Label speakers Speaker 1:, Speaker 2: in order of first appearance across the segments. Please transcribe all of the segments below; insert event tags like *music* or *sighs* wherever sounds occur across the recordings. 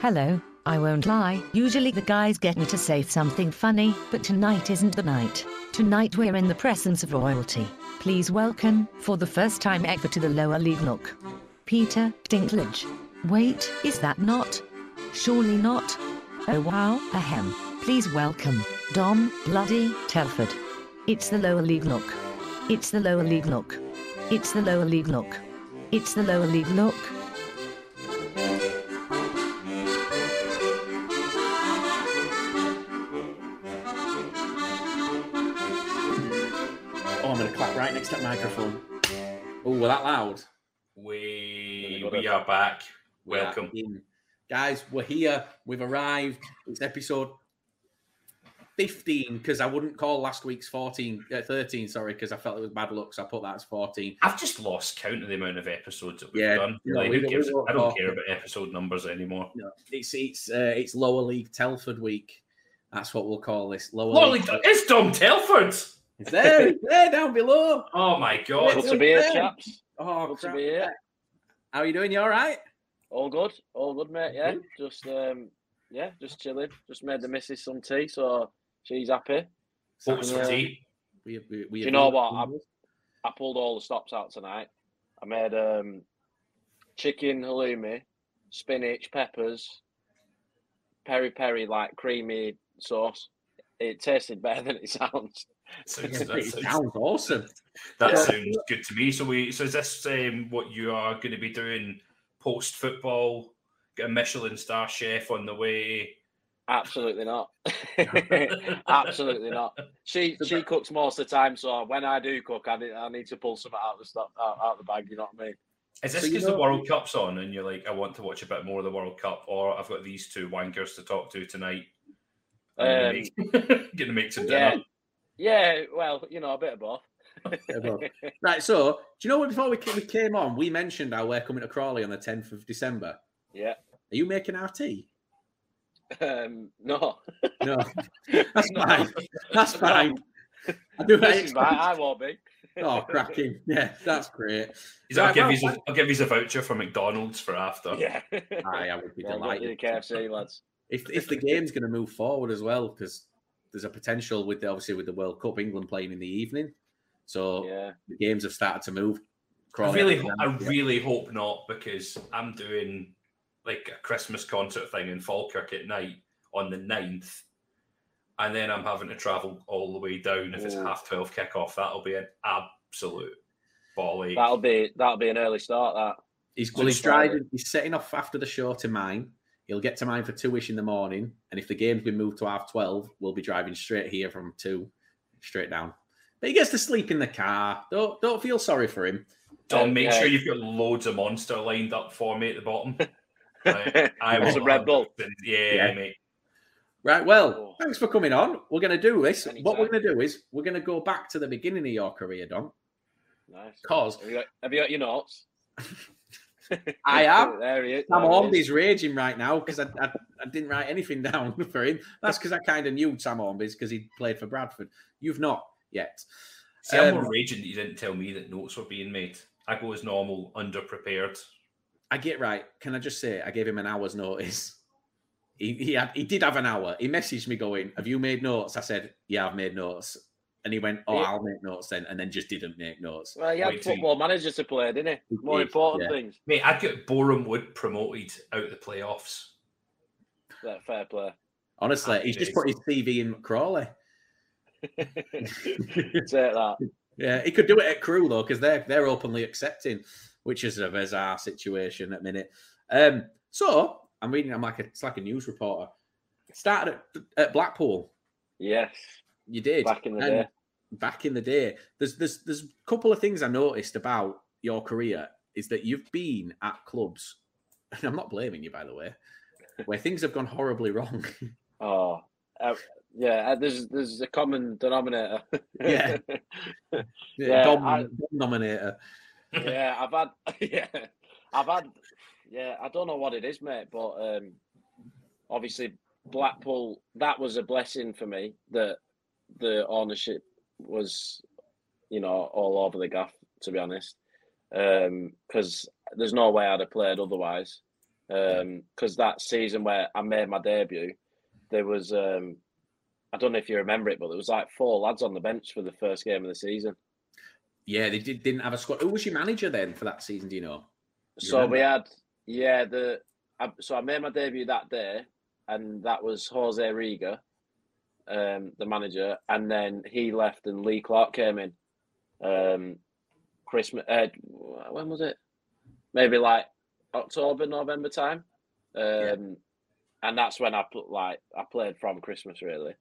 Speaker 1: Hello, I won't lie. Usually the guys get me to say something funny, but tonight isn't the night. Tonight we're in the presence of royalty. Please welcome, for the first time ever to the lower league look, Peter Dinklage. Wait, is that not? Surely not? Oh wow, ahem. Please welcome, Dom Bloody Telford. It's the lower league look. It's the lower league look. It's the lower league look. It's the lower league look.
Speaker 2: That microphone. Oh, were that loud?
Speaker 3: We we are back. Welcome.
Speaker 2: We are. Guys, we're here. We've arrived. It's episode 15 because I wouldn't call last week's 14, uh, 13, sorry, because I felt it was bad luck. So I put that as 14.
Speaker 3: I've just lost count of the amount of episodes that we've
Speaker 2: Yeah,
Speaker 3: done.
Speaker 2: no,
Speaker 3: Like,
Speaker 2: we- we
Speaker 3: gives-
Speaker 2: won't
Speaker 3: I don't care about episode numbers anymore.
Speaker 2: No, it's it's uh, it's lower league Telford week. That's what we'll call this. Lower
Speaker 3: Lolly,
Speaker 2: league.
Speaker 3: it's Dom Telford.
Speaker 2: It's there, it's *laughs* there down below.
Speaker 3: Oh my god.
Speaker 2: Good
Speaker 4: Good to be here, chaps.
Speaker 2: Oh,
Speaker 4: Good to
Speaker 2: crap.
Speaker 4: be here.
Speaker 2: How are you doing? You all right?
Speaker 4: All good, all good, mate. Yeah,
Speaker 2: Good.
Speaker 4: just um, yeah, just chilling. Just made the missus some tea, so she's happy.
Speaker 3: What's for
Speaker 4: Yeah.
Speaker 3: tea?
Speaker 2: We, we, we
Speaker 4: Do you know what? I, I pulled all the stops out tonight. I made um, chicken halloumi, spinach, peppers, peri peri like creamy sauce. It tasted better *laughs* than it sounds.
Speaker 3: Sounds, that sounds,
Speaker 2: sounds awesome.
Speaker 3: that
Speaker 2: Yeah.
Speaker 3: sounds good to me. So we so is this um, what you are going to be doing post football? Get a Michelin star chef on the way.
Speaker 4: Absolutely not. *laughs* Absolutely not. She she cooks most of the time, so when I do cook, I need, I need to pull some out of the stuff out, out of the bag. You know what I mean?
Speaker 3: Is this because
Speaker 2: know-
Speaker 3: the World Cup's on and you're like, I want to watch a bit more of the World Cup, or I've got these two wankers to talk to tonight? I'm gonna
Speaker 4: Um,
Speaker 3: make- *laughs* gonna make some dinner.
Speaker 4: yeah. Yeah, well, you know, a bit of both.
Speaker 2: both. *laughs* Right. So, do you know what? Before we ca- we came on, we mentioned how we're coming to Crawley on the 10th of December.
Speaker 4: yeah.
Speaker 2: Are you making our tea?
Speaker 4: Um, no, *laughs*
Speaker 2: No, *laughs* that's
Speaker 4: No.
Speaker 2: fine. That's fine. I do
Speaker 4: this is right. I won't be.
Speaker 2: Oh, cracking! Yeah, that's great.
Speaker 3: He's like, I'll
Speaker 2: Right,
Speaker 3: give
Speaker 2: well,
Speaker 3: you, I'll give you a voucher for McDonald's for after.
Speaker 4: Yeah.
Speaker 2: Aye, I would be
Speaker 4: Yeah, get you
Speaker 2: delighted.
Speaker 4: the KFC lads.
Speaker 2: If if the game's going to move forward as well, because there's a potential with the, obviously with the World Cup, England playing in the evening, so
Speaker 4: Yeah.
Speaker 2: the games have started to move.
Speaker 3: I really, ho- I
Speaker 2: yeah.
Speaker 3: really hope not because I'm doing like a Christmas concert thing in Falkirk at night on the 9th. And then I'm having to travel all the way down if it's
Speaker 4: Ooh.
Speaker 3: half 12 kickoff. That'll be an absolute volley.
Speaker 4: That'll be that'll be an early start. That.
Speaker 2: He's well, he's driving. He's setting off after the show to mine. He'll get to mine for two-ish in the morning, and if the game's been moved to half twelve, we'll be driving straight here from two, straight down. But he gets to sleep in the car. Dom't don't feel sorry for him.
Speaker 3: Dom, make
Speaker 4: Yeah.
Speaker 3: sure you've got loads of monster lined up for me at the bottom. *laughs* I, I
Speaker 4: Want
Speaker 3: will
Speaker 4: Red Bull?
Speaker 3: have- Yeah,
Speaker 2: Yeah.
Speaker 3: mate.
Speaker 2: Right. Well,
Speaker 4: Oh.
Speaker 2: thanks for coming on. We're going to do this. What we're going to do is we're going to go back to the beginning of your career, Don.
Speaker 4: Nice.
Speaker 2: Because
Speaker 4: Have you got, have you got your notes? *laughs*
Speaker 2: I *laughs* am.
Speaker 4: There he is.
Speaker 2: Sam
Speaker 4: there he.
Speaker 2: Hornby's raging right now because I, I, I didn't write anything *laughs* down for him. That's because I kind of knew Sam Hornby's because he played for Bradford. You've not yet.
Speaker 3: See, I'm
Speaker 2: Um,
Speaker 3: more raging that you didn't tell me that notes were being made. I go as normal, underprepared.
Speaker 2: I get right. Can I just say I gave him an hour's notice. He he had he did have an hour. He messaged me going, "Have you made notes?" I said, "Yeah, I've made notes." And he went, "Oh,
Speaker 4: Yeah.
Speaker 2: I'll make notes then," and then just didn't make notes.
Speaker 4: Well, he had
Speaker 3: Wait till you-
Speaker 4: football manager to play, didn't he?
Speaker 2: He
Speaker 4: More
Speaker 2: did,
Speaker 4: important
Speaker 2: yeah.
Speaker 4: things.
Speaker 3: Mate, I'd get Boreham Wood promoted out of the playoffs.
Speaker 4: That fair play.
Speaker 2: Honestly,
Speaker 3: Happy
Speaker 2: he's just
Speaker 3: days.
Speaker 2: put his CV in Crawley. *laughs*
Speaker 4: Take that. *laughs*
Speaker 2: yeah, he could do it at Crewe though, because they're they're openly accepting, which is a bizarre situation at the minute. Um, so I'm reading. I'm like a, it's like a news reporter. Started at, at Blackpool.
Speaker 4: Yes.
Speaker 2: You did
Speaker 4: Back in the
Speaker 2: and
Speaker 4: day.
Speaker 2: Back in the day, there's there's there's a couple of things I noticed about your career is that you've been at clubs, *laughs* and I'm not blaming you by the way, where things have gone horribly wrong. *laughs*
Speaker 4: Oh, uh, yeah. uh, There's there's a common denominator. *laughs*
Speaker 2: Yeah.
Speaker 4: Yeah,
Speaker 2: Dom,
Speaker 4: I-
Speaker 2: Dom nominator.
Speaker 4: yeah, I've had yeah, I've had yeah. I don't know what it is, mate, but um, obviously Blackpool. That was a blessing for me that the ownership was, you know, all over the gaff. To be honest, Um because there's no way I'd have played otherwise. because that season where I made my debut, there was um, I don't know if you remember it, but there was like four lads on the bench for the first game of the season.
Speaker 2: Yeah, they did, didn't have a squad. Who was your manager then for that season? Do you know? You
Speaker 4: so we had yeah the I, so I made my debut that day, and that was Jose Riga, um, the manager, and then he left and Lee Clark came in. Um, Christmas. Uh, when was it? Maybe like October, November time. Um, and that's when I put like I played from Christmas really.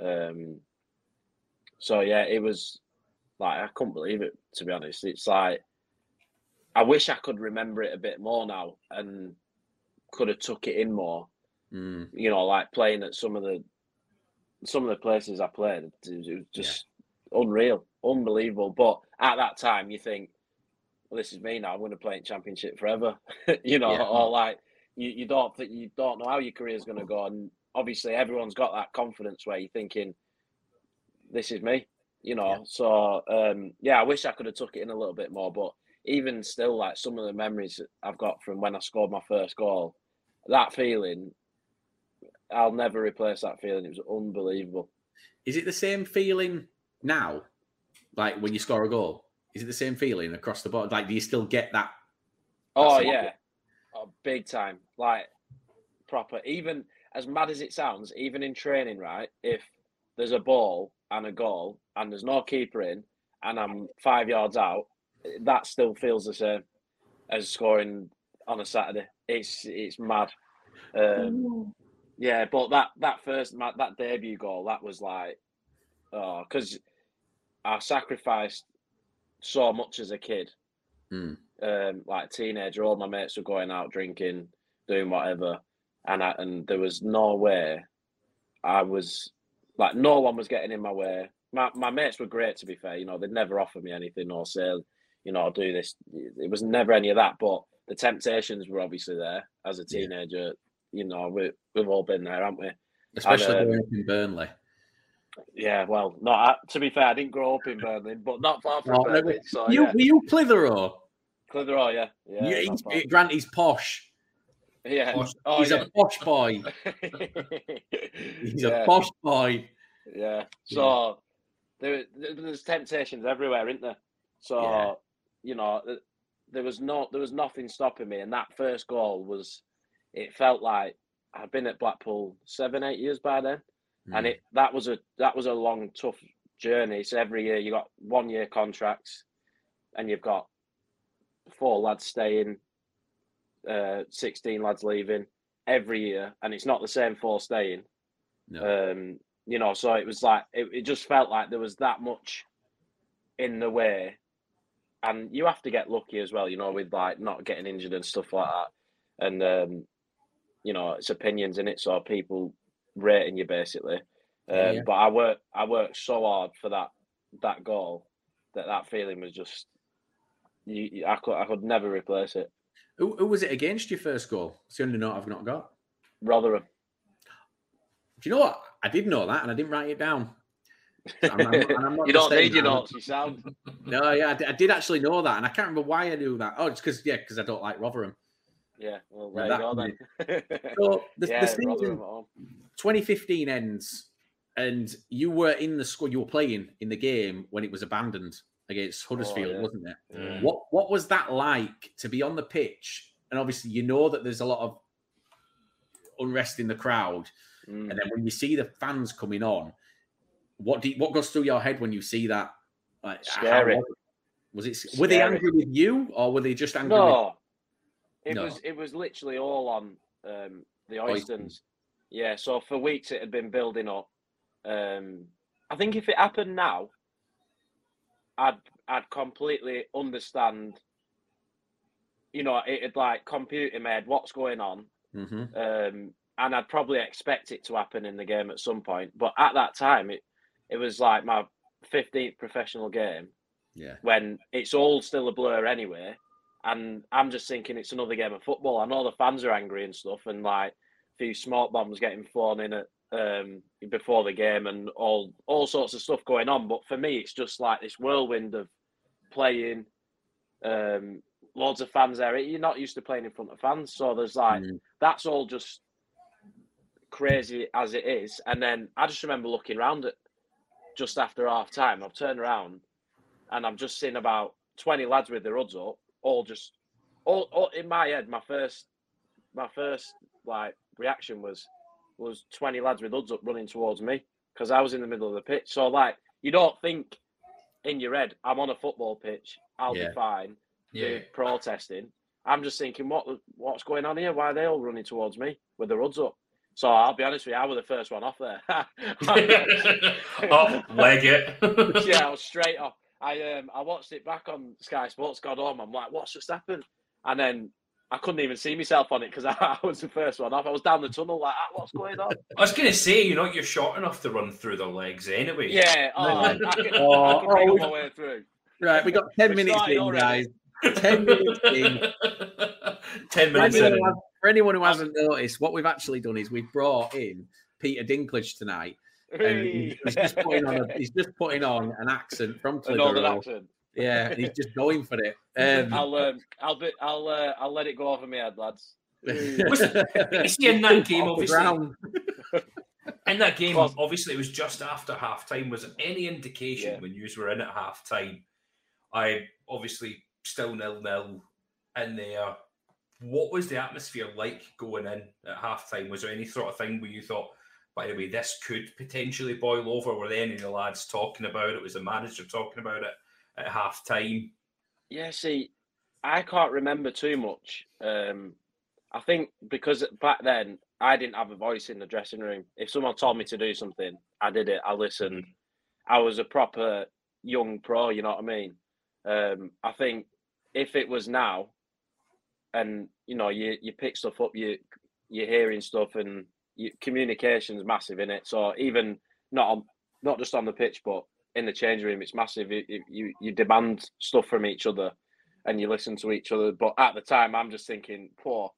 Speaker 4: Um, so yeah, it was like I couldn't believe it to be honest. It's like I wish I could remember it a bit more now and could have took it in more.
Speaker 2: Mm,
Speaker 4: You know, like playing at some of the some of the places I played, it was, just unreal, unbelievable. But at that time, you think, well, this is me now. I'm going to play in Championship forever. *laughs* you know,
Speaker 2: Yeah.
Speaker 4: or like you, you don't think you don't know how your career is going to go, and obviously everyone's got that confidence where you're thinking, this is me. You know,
Speaker 2: Yeah.
Speaker 4: so um, yeah, I wish I could have took it in a little bit more, but even still, like some of the memories I've got from when I scored my first goal, that feeling, I'll never replace that feeling. It was unbelievable.
Speaker 2: Is it the same feeling now? Like when you score a goal? Is it the same feeling across the board? Like, do you still get that?
Speaker 4: Oh yeah, oh, big time. Like proper. Even as mad as it sounds, even in training, right? If there's a ball and a goal and there's no keeper in, and I'm five yards out, that still feels the same as scoring on a Saturday. It's it's mad. Um, yeah, but that that first that debut goal, that was like, oh, because I sacrificed so much as a kid
Speaker 2: Mm,
Speaker 4: um, like teenager, all my mates were going out drinking, doing whatever, and I, and there was no way I was like no one was getting in my way. My my mates were great to be fair, you know, they'd never offer me anything or say, you know, I'll do this. It was never any of that, but the temptations were obviously there as a teenager. You know, we we've all been there, haven't we?
Speaker 2: especially
Speaker 4: um,
Speaker 2: growing up in Burnley.
Speaker 4: Yeah, well, no. I, to be fair, I didn't grow up in Burnley, but not far from
Speaker 2: no,
Speaker 4: Berlin. So
Speaker 2: you,
Speaker 4: yeah,
Speaker 2: Were you Clitheroe?
Speaker 4: Clitheroe, yeah, yeah,
Speaker 2: Yeah, he's,
Speaker 4: far.
Speaker 2: Grant, he's posh.
Speaker 4: yeah.
Speaker 3: Posh.
Speaker 4: Oh,
Speaker 2: he's
Speaker 4: yeah.
Speaker 2: a posh boy. *laughs* He's
Speaker 4: yeah,
Speaker 2: a posh boy.
Speaker 4: yeah. So there, there- there's temptations everywhere, isn't there? So
Speaker 2: Yeah.
Speaker 4: you know, there was no, there was nothing stopping me, and that first goal was, it felt like I'd been at Blackpool seven, eight years by then, and
Speaker 2: Mm,
Speaker 4: it that was a that was a long, tough journey. So every year you got one year contracts, and you've got four lads staying, uh, sixteen lads leaving every year, and it's not the same four staying.
Speaker 2: no.
Speaker 4: Um, you know, so it was like it, it just felt like there was that much in the way, and you have to get lucky as well. You know, with like not getting injured and stuff like that, and um, you know, it's opinions in it, so people rating you basically. Um,
Speaker 2: Yeah.
Speaker 4: But I work, I worked so hard for that that goal that that feeling was just. You, I could, I could never replace it.
Speaker 2: who, who was it against your first goal? It's the only note I've not got.
Speaker 4: Rotherham.
Speaker 2: Do you know what? I did know that, and I didn't write it down. I'm- I'm- I'm not *laughs*
Speaker 4: you don't need your notes. You sound.
Speaker 2: No, yeah, I did, I did actually know that, and I can't remember why I knew that. Oh, it's because yeah, because I don't like Rotherham.
Speaker 4: Yeah. Well, there you go then. *laughs*
Speaker 2: So the,
Speaker 4: yeah,
Speaker 2: the season
Speaker 4: Rotherham at home.
Speaker 2: 2015 ends, and you were in the squad. You were playing in the game when it was abandoned against Huddersfield,
Speaker 4: yeah.
Speaker 2: wasn't it?
Speaker 3: Mm.
Speaker 2: What What was that like to be on the pitch? And obviously, you know that there's a lot of unrest in the crowd,
Speaker 4: Mm.
Speaker 2: and then when you see the fans coming on, what do you, what goes through your head when you see that? Like, how
Speaker 4: Scary.
Speaker 2: was it? Was it? Were they angry with you, or were they just angry? With,
Speaker 4: No, it
Speaker 2: No.
Speaker 4: was it was literally all on um, the.
Speaker 2: Oystons.
Speaker 4: Yeah, so for weeks it had been building up. Um, I think if it happened now, I'd I'd completely understand. You know, it'd like compute in my head what's going on,
Speaker 2: Mhm.
Speaker 4: um, and I'd probably expect it to happen in the game at some point. But at that time, it it was like my fifteenth professional game
Speaker 2: Yeah,
Speaker 4: when it's all still a blur anyway. And I'm just thinking it's another game of football. I know the fans are angry and stuff, and like a few smart bombs getting flown in at um, before the game, and all all sorts of stuff going on. But for me, it's just like this whirlwind of playing, um, loads of fans there. You're not used to playing in front of fans, so there's like
Speaker 2: Mm.
Speaker 4: that's all just crazy as it is. And then I just remember looking around at just after half time. I've turned around and I'm just seeing about 20 lads with their hoods up, all just all, all in my head. My first, my first like reaction was was 20 lads with hoods up running towards me because I was in the middle of the pitch. So like you don't think in your head, I'm on a football pitch, I'll
Speaker 2: Yeah.
Speaker 4: be fine.
Speaker 3: Yeah.
Speaker 4: They're protesting. I'm just thinking, what what's going on here? Why are they all running towards me with their hoods up? So I'll be honest with you, I was the first one off there. *laughs* *laughs*
Speaker 3: oh, leg it. *laughs*
Speaker 4: yeah, I was straight off. I um I watched it back on Sky Sports. Got home. I'm like, what's just happened? And then I couldn't even see myself on it because I, *laughs* I was the first one off. I was down the tunnel like, ah, what's going on?
Speaker 3: I was going to say, you know, you're short enough to run through the legs anyway.
Speaker 4: Yeah, oh, I, I could,
Speaker 2: Oh,
Speaker 4: I could wriggle
Speaker 2: oh,
Speaker 4: my way through.
Speaker 2: Right, we got 10
Speaker 4: We
Speaker 2: minutes in,
Speaker 4: already.
Speaker 2: guys. 10 minutes in. *laughs*
Speaker 3: Ten
Speaker 2: For
Speaker 3: minutes
Speaker 2: anyone,
Speaker 3: in.
Speaker 2: for anyone who hasn't noticed, what we've actually done is we've brought in Peter Dinklage tonight, and he's just putting on a, he's just putting on an accent from
Speaker 4: a northern
Speaker 2: Clitheroe.
Speaker 4: accent.
Speaker 2: Yeah, and he's just going for it. Um,
Speaker 4: I'll um, I'll be, I'll uh, I'll let it go over my head, lads.
Speaker 3: Was- you see in that game, obviously- *laughs* In that game, obviously, it was just after half time. Was there any indication
Speaker 4: Yeah.
Speaker 3: when you were in at half time? I obviously still nil nil in there. What was the atmosphere like going in at half time? Was there any sort of thing where you thought, by the way, this could potentially boil over? Were any of the lads talking about it? Was the manager talking about it at half time?
Speaker 4: Yeah, see, I can't remember too much. Um, I think because back then I didn't have a voice in the dressing room. If someone told me to do something, I did it. I listened. I was a proper young pro. You know what I mean? Um, I think if it was now, and you know, you you pick stuff up, you you're hearing stuff, and communication's massive in it. So even not on, not just on the pitch, but in the change room, it's massive. You, you you demand stuff from each other, and you listen to each other. But at the time, I'm just thinking, poor.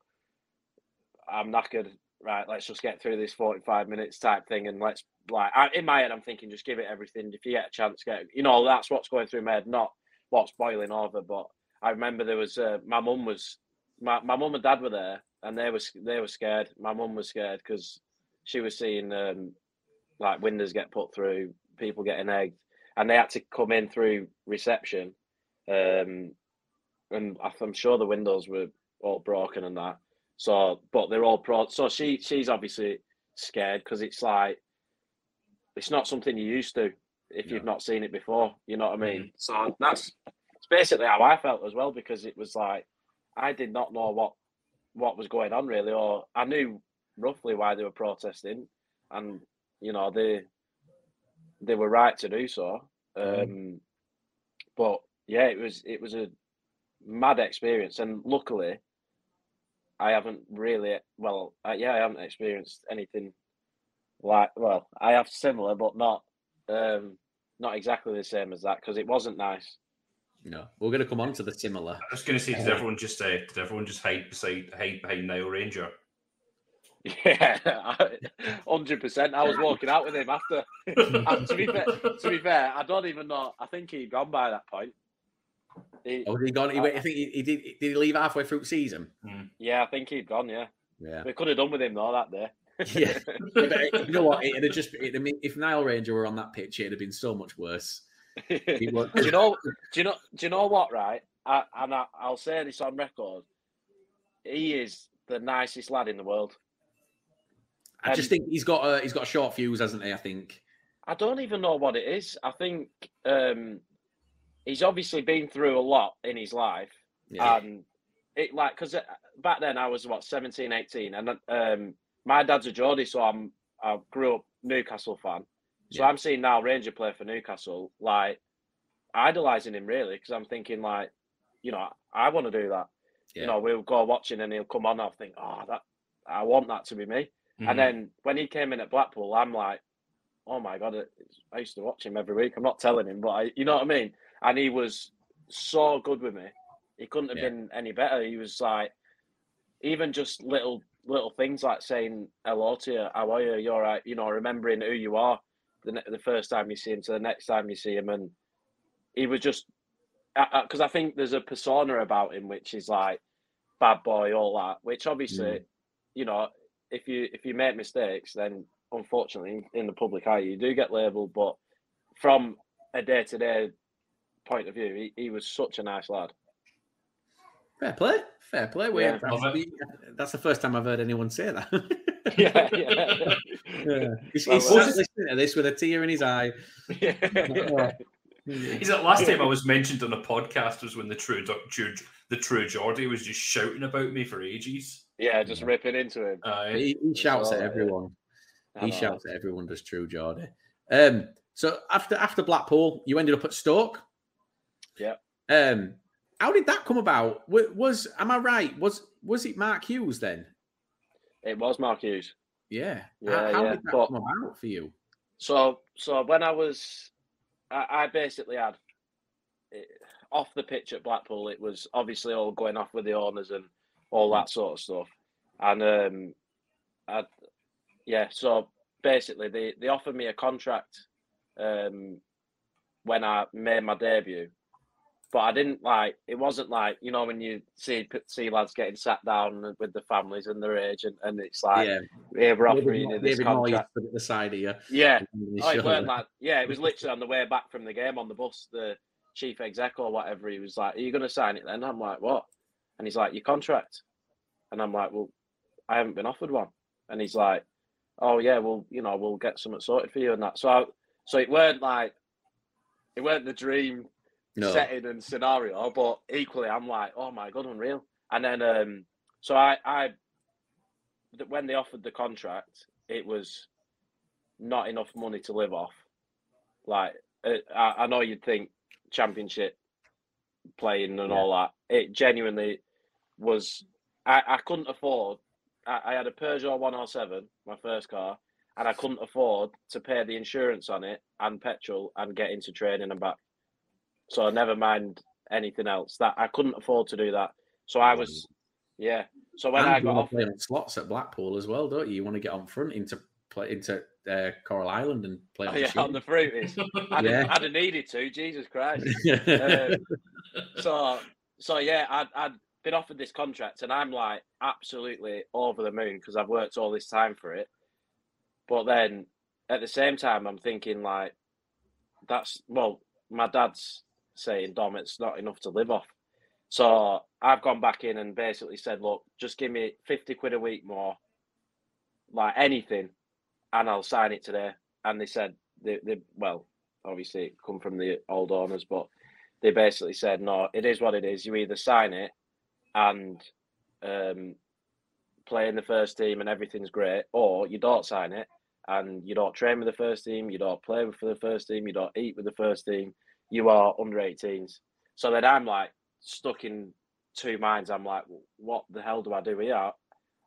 Speaker 4: I'm knackered. Right, let's just get through this 45 minutes type thing, and let's like I, in my head, I'm thinking, just give it everything. If you get a chance, get you know that's what's going through my head, not what's boiling over. But I remember there was uh, my mum was my my mum and dad were there, and they was they were scared. My mum was scared because she was seeing um, like windows get put through, people getting egged, and they had to come in through reception. Um, and I'm sure the windows were all broken and that. So, but they're all pro. So she she's obviously scared because it's like it's not something you're used to if you've not seen it before. You know what I mean? So that's it's basically how I felt as well because it was like I did not know what what was going on really, or I knew roughly why they were protesting, and you know they they were right to do so. Um, but yeah, it was it was a mad experience, and luckily, I haven't really well, uh, yeah, I haven't experienced anything like well, I have similar, but not um, not exactly the same as that because it wasn't nice.
Speaker 2: No, we're going to come on to the similar.
Speaker 3: I was going to say, did everyone just uh, did everyone just hide beside hide behind Nile Ranger?
Speaker 4: Yeah, *laughs* hundred percent. I was walking out with him after. *laughs* And to be fair, to be fair, I don't even know. I think he'd gone by that point. He,
Speaker 2: Oh, he gone? He, went- I think he, he did. Did he leave halfway through the season?
Speaker 4: yeah, I think he'd gone. Yeah,
Speaker 2: Yeah.
Speaker 4: we could have done with him though that day.
Speaker 2: Yeah. *laughs* but you know what? It'd have just. It'd have been, if Nile Ranger were on that pitch, it'd have been so much worse. *laughs* He was-
Speaker 4: do you know? Do you know? Do you know what? Right, I, and I, I'll say this on record. He is the nicest lad in the world.
Speaker 2: I just think he's got a he's got a short fuse, hasn't he? I think.
Speaker 4: I don't even know what it is. I think um, he's obviously been through a lot in his life,
Speaker 2: Yeah.
Speaker 4: and it like because back then I was what 17, 18, and um, my dad's a Geordie, so I'm I grew up Newcastle fan. So
Speaker 2: Yeah.
Speaker 4: I'm seeing now Ranger play for Newcastle, like idolizing him really, because I'm thinking like, you know, I want to do that.
Speaker 2: Yeah.
Speaker 4: You know, we'll go watching and he'll come on. I'll think, oh, that I want that to be me.
Speaker 3: Mhm.
Speaker 4: And then when he came in at Blackpool, I'm like, oh my god, I used to watch him every week. I'm not telling him, but I, you know what I mean. And he was so good with me. He couldn't have
Speaker 2: Yeah.
Speaker 4: been any better. He was like, even just little little things like saying hello to you, how are you, you're right. You know, remembering who you are the ne- the first time you see him to the next time you see him, and he was just because I, I, think there's a persona about him which is like bad boy, all that. Which obviously, mm. you know, if you if you make mistakes, then unfortunately in the public eye you do get labelled. But from a day to day point of view, he, he was such a nice lad.
Speaker 2: Fair play, fair play. Yeah. That's the first time I've heard anyone say that. *laughs*
Speaker 4: yeah, yeah.
Speaker 2: yeah. He's, he's listening to this with a tear in his eye.
Speaker 3: Yeah. Is that last time I was mentioned on a podcast was when the true the true Geordie was just shouting about me for ages.
Speaker 4: Yeah, just ripping into him.
Speaker 2: Uh, he, he shouts at everyone. He shouts at everyone. Does true Geordie? Um, so after after Blackpool, you ended up at Stoke.
Speaker 4: Yeah.
Speaker 2: Um, how did that come about? Was, was am I right? Was was it Mark Hughes then?
Speaker 4: It was Mark Hughes.
Speaker 2: Yeah. Yeah. How, how yeah. did that but, come about for you?
Speaker 4: So so when I was, I, I basically had it, off the pitch at Blackpool. It was obviously all going off with the owners and all that sort of stuff. And um, I, yeah. So basically, they they offered me a contract um, when I made my debut but I didn't like. It wasn't like you know when you see see lads getting sat down with the families and their age, and, it's like, yeah, yeah we're offering you this contract
Speaker 2: at the side of you.
Speaker 4: Yeah, oh, it weren't like, yeah, it was literally on the way back from the game on the bus. The chief exec or whatever, he was like, "Are you going to sign it?" Then I'm like, "What?" And he's like, "Your contract," and I'm like, "Well, I haven't been offered one." And he's like, "Oh yeah, well, you know, we'll get something sorted for you and that." So, I, so it weren't like, it weren't the dream no. setting and scenario, but equally, I'm like, oh my god, unreal. And then, um, so I, I, when they offered the contract, it was not enough money to live off. Like, uh, I, I know you'd think championship playing and yeah. all that. It genuinely was. I, I couldn't afford. I, I had a Peugeot 107, my first car, and I couldn't afford to pay the insurance on it and petrol and get into training and back. So never mind anything else. That I couldn't afford to do that. So I was, yeah. So when
Speaker 2: and
Speaker 4: I got off,
Speaker 2: play on slots at Blackpool as well, don't you? You want to get on front into play into uh, Coral Island and play on,
Speaker 4: oh, yeah,
Speaker 2: the,
Speaker 4: on the fruities. I'd, yeah. I'd have needed to. Jesus Christ. *laughs* um, so so yeah, I'd, I'd been offered this contract, and I'm like absolutely over the moon because I've worked all this time for it. But then at the same time, I'm thinking like, that's well, my dad's saying, Dom, it's not enough to live off. So I've gone back in and basically said, look, just give me 50 quid a week more, like anything, and I'll sign it today. And they said, they, they well, obviously it come from the old owners, but they basically said, no, it is what it is. You either sign it and um, play in the first team and everything's great, or you don't sign it and you don't train with the first team, you don't play for the first team, you don't eat with the first team, you are under 18s. So then I'm like stuck in two minds. I'm like, what the hell do I do here?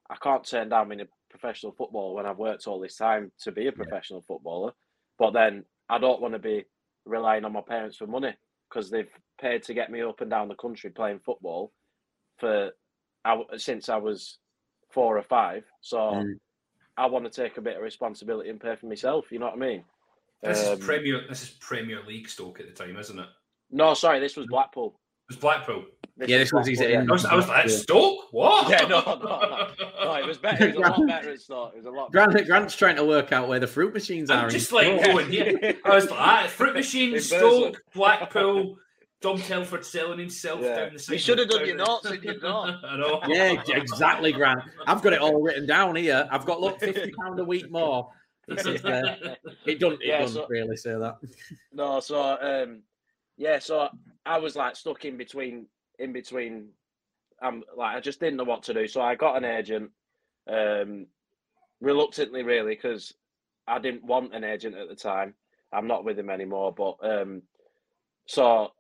Speaker 4: I can't turn down being a professional footballer when I've worked all this time to be a professional yeah. footballer. But then I don't want to be relying on my parents for money because they've paid to get me up and down the country playing football for since I was four or five. So mm. I want to take a bit of responsibility and pay for myself. You know what I mean?
Speaker 3: This um, is Premier. This is Premier League Stoke at the time, isn't it?
Speaker 4: No, sorry, this was Blackpool.
Speaker 3: It was Blackpool.
Speaker 2: This yeah, this was his.
Speaker 3: Yeah. I, was, I was like Stoke. What?
Speaker 4: Yeah, no, no, no. no it was better. It was a lot better at Stoke. It was a lot. Grant,
Speaker 2: better. Grant's trying to work out where the fruit machines are.
Speaker 3: I'm just like going. Yeah, I was like, fruit machines, Stoke, Blackpool. Dom Telford selling himself yeah. down the side.
Speaker 4: You should have done your notes in your
Speaker 3: notes. *laughs* I know.
Speaker 2: Yeah, exactly, Grant. I've got it all written down here. I've got look *laughs* fifty pound a week more. *laughs* It, says, uh, it doesn't. It yeah, doesn't so, really say that. *laughs*
Speaker 4: No, so um, yeah, so I was like stuck in between, in between. I'm like I just didn't know what to do, so I got an agent, um, reluctantly, really, because I didn't want an agent at the time. I'm not with him anymore, but um, so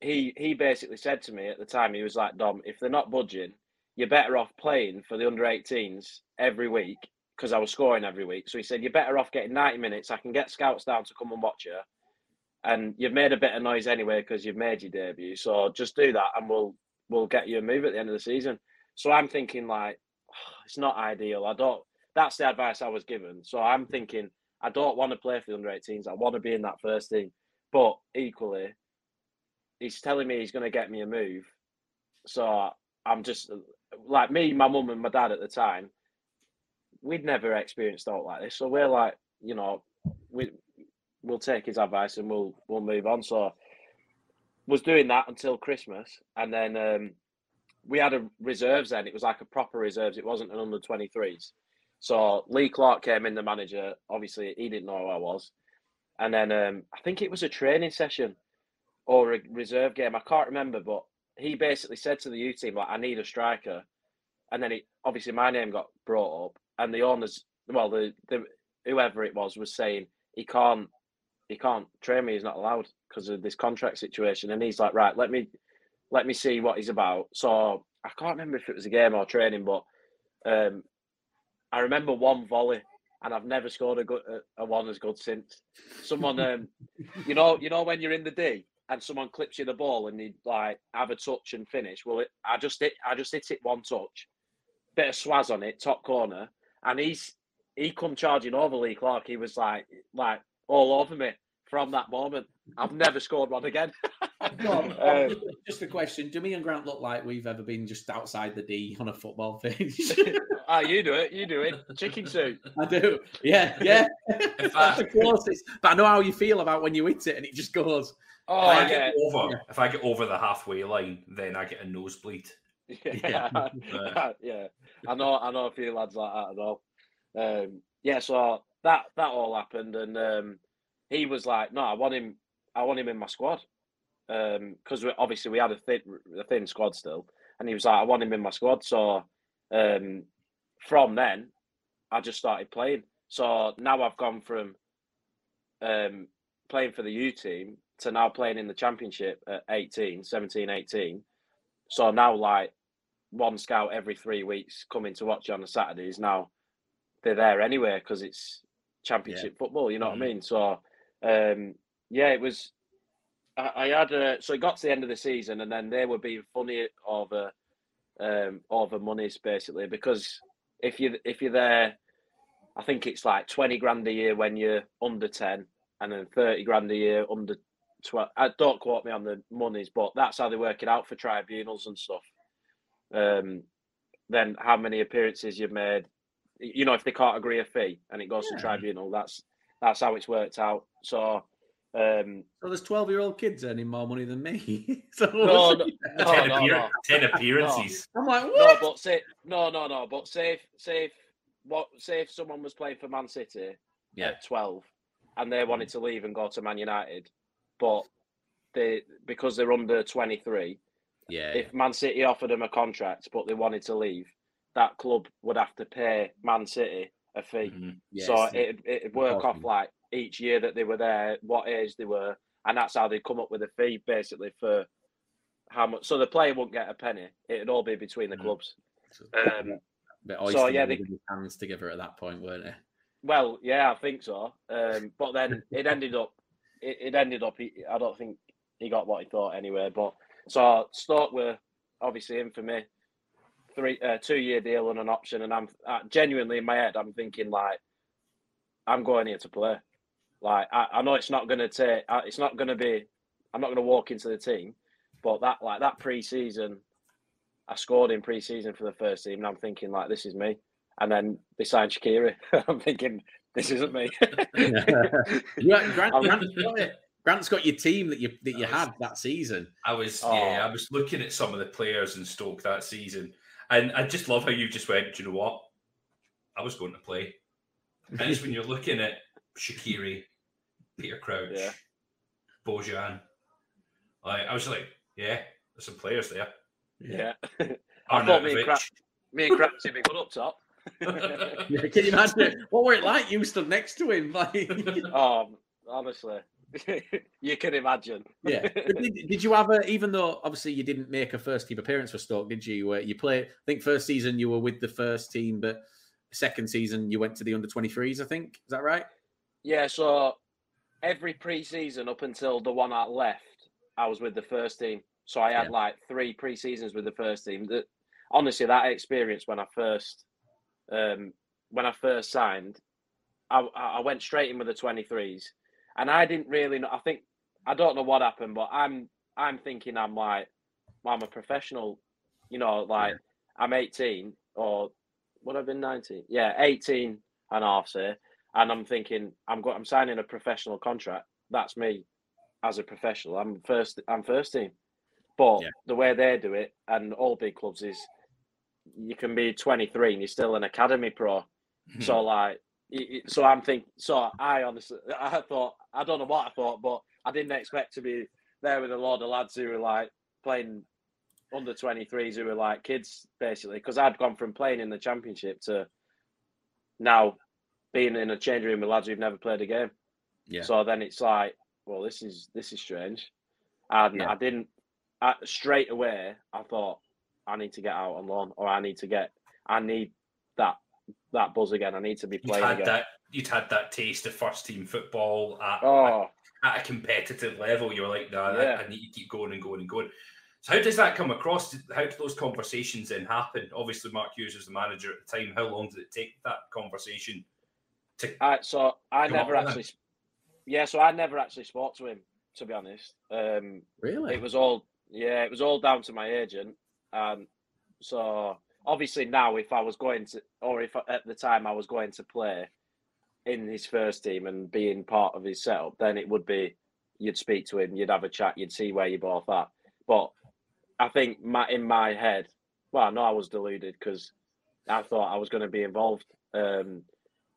Speaker 4: he he basically said to me at the time, he was like, Dom, if they're not budging, you're better off playing for the under 18s every week because I was scoring every week. So he said, You're better off getting 90 minutes. I can get scouts down to come and watch you. And you've made a bit of noise anyway because you've made your debut. So just do that and we'll we'll get you a move at the end of the season. So I'm thinking like oh, *sighs* it's not ideal. I don't that's the advice I was given. So I'm thinking I don't want to play for the under 18s. I want to be in that first team. But equally, he's telling me he's going to get me a move. So I'm just like me, my mum, and my dad at the time. We'd never experienced out like this, so we're like, you know, we we'll take his advice and we'll we'll move on. So was doing that until Christmas, and then um, we had a reserves. Then it was like a proper reserves. It wasn't an under twenty threes. So Lee Clark came in, the manager. Obviously, he didn't know who I was, and then um, I think it was a training session or a reserve game. I can't remember, but he basically said to the U team like, "I need a striker," and then it obviously my name got brought up, and the owners, well, the, the whoever it was, was saying he can't he can't train me. He's not allowed because of this contract situation. And he's like, right, let me let me see what he's about. So I can't remember if it was a game or training, but um, I remember one volley, and I've never scored a good a, a one as good since. Someone, um, *laughs* you know, you know when you're in the D and someone clips you the ball and you like have a touch and finish. Well, it, I just hit, I just hit it one touch, bit of swaz on it, top corner, and he's he come charging over Lee Clark. He was like like all over me from that moment. I've never scored one again. *laughs*
Speaker 2: um, just a question: Do me and Grant look like we've ever been just outside the D on a football *laughs* pitch? *laughs*
Speaker 4: ah, you do it. You do it. Chicken soup.
Speaker 2: I do. Yeah, yeah. That's the closest. But I know how you feel about when you hit it and it just goes.
Speaker 3: Oh, if I get over, yeah. if I get over the halfway line, then I get a nosebleed. *laughs*
Speaker 4: Yeah, yeah. *laughs* *laughs* yeah. I know. I know a few lads like that at all. Um, yeah, so that that all happened, and um, he was like, "No, I want him. I want him in my squad." because um, obviously we had a thin, a thin squad still, and he was like, "I want him in my squad." So um, from then, I just started playing. So now I've gone from um, playing for the U team to now playing in the championship at 18, 17, 18. So now, like, one scout every three weeks coming to watch you on the Saturdays. Now they're there anyway because it's championship yeah. football, you know mm-hmm. what I mm-hmm. mean? So, um, yeah, it was I, I had a, so it got to the end of the season, and then they were being funny over um, over monies basically because if you if you're there, I think it's like twenty grand a year when you're under ten, and then thirty grand a year under twelve. I don't quote me on the monies, but that's how they work it out for tribunals and stuff. Um, then how many appearances you've made? You know, if they can't agree a fee and it goes yeah. to tribunal, that's that's how it's worked out. So um,
Speaker 2: so there's 12 year old kids earning more money than me. *laughs* so
Speaker 4: no, no, no,
Speaker 3: 10, no, no, 10 appearances.
Speaker 2: I'm like, what?
Speaker 4: No, but say no, no, no. But say if, say if what say if someone was playing for Man City yeah. at 12 and they wanted to leave and go to Man United, but they because they're under 23.
Speaker 2: Yeah.
Speaker 4: If Man City offered him a contract but they wanted to leave, that club would have to pay Man City a fee. Mm-hmm. Yes. So it it'd work off like each year that they were there, what age they were, and that's how they come up with a fee basically for how much. So the player won't get a penny; it'd all be between the mm-hmm. clubs. Um,
Speaker 2: so yeah, they hands together at that point, weren't they?
Speaker 4: Well, yeah, I think so. Um, but then it ended up, it, it ended up. I don't think he got what he thought anyway. But so Stoke were obviously in for me, three, uh, two year deal and an option, and I'm uh, genuinely in my head, I'm thinking like, I'm going here to play. Like I, I know it's not going to take. It's not going to be. I'm not going to walk into the team, but that like that pre-season, I scored in pre-season for the first team, and I'm thinking like this is me. And then they signed Shaqiri. *laughs* I'm thinking this isn't me.
Speaker 2: yeah, Grant, Grant's, got Grant's got your team that you that you was, had that season.
Speaker 3: I was oh. yeah, I was looking at some of the players in Stoke that season, and I just love how you just went. Do you know what? I was going to play, and it's when *laughs* you're looking at Shaqiri, Peter Crouch, yeah. Bojan. I, I was like, yeah, there's some players there.
Speaker 4: Yeah. *laughs* I thought me and, Crap, me and Crouch would be good up top. *laughs*
Speaker 2: yeah, can you imagine what were it like? You stood next to him, like.
Speaker 4: um, honestly, *laughs* you can imagine.
Speaker 2: yeah. *laughs* Did, did, you have a? Even though obviously you didn't make a first team appearance for Stoke, did you? You play? I think first season you were with the first team, but second season you went to the under 23s. I think is that right?
Speaker 4: Yeah, so every pre-season up until the one I left, I was with the first team. So I had yeah. like three pre-seasons with the first team. That honestly, that experience when I first um, when I first signed, I, I went straight in with the 23s, and I didn't really know. I think I don't know what happened, but I'm I'm thinking I'm like, well, I'm a professional. You know, like I'm 18 or would have been 19? Yeah, 18 and a half, say. And I'm thinking I'm go- I'm signing a professional contract. That's me as a professional. I'm first. I'm first team. But
Speaker 2: Yeah.
Speaker 4: the way they do it, and all big clubs is, you can be 23 and you're still an academy pro. *laughs* So like, it- it- so I'm thinking. So I honestly, I thought I don't know what I thought, but I didn't expect to be there with a lot of lads who were like playing under 23s who were like kids basically because I'd gone from playing in the championship to now being in a change room with lads who've never played a game.
Speaker 2: Yeah.
Speaker 4: So then it's like, well, this is this is strange, and
Speaker 2: Yeah.
Speaker 4: I didn't I, straight away. I thought I need to get out on loan, or I need to get, I need that buzz again. I need to be playing.
Speaker 3: You'd had
Speaker 4: again.
Speaker 3: that. You'd had that taste of first team football at,
Speaker 4: Oh,
Speaker 3: at a competitive level. You were like, nah, I-
Speaker 4: Yeah.
Speaker 3: I need to keep going and going and going. So how does that come across? How do those conversations then happen? Obviously, Mark Hughes was the manager at the time. How long did it take that conversation to?
Speaker 4: I, so I never actually, yeah. So I never actually spoke to him, to be honest. Um,
Speaker 2: Really?
Speaker 4: It was all yeah, it was all down to my agent. and so obviously now if I was going to or if at the time I was going to play in his first team and being part of his setup, then it would be you'd speak to him, you'd have a chat, you'd see where you both at. But I think my in my head, well, no, I was deluded because I thought I was going to be involved. Um,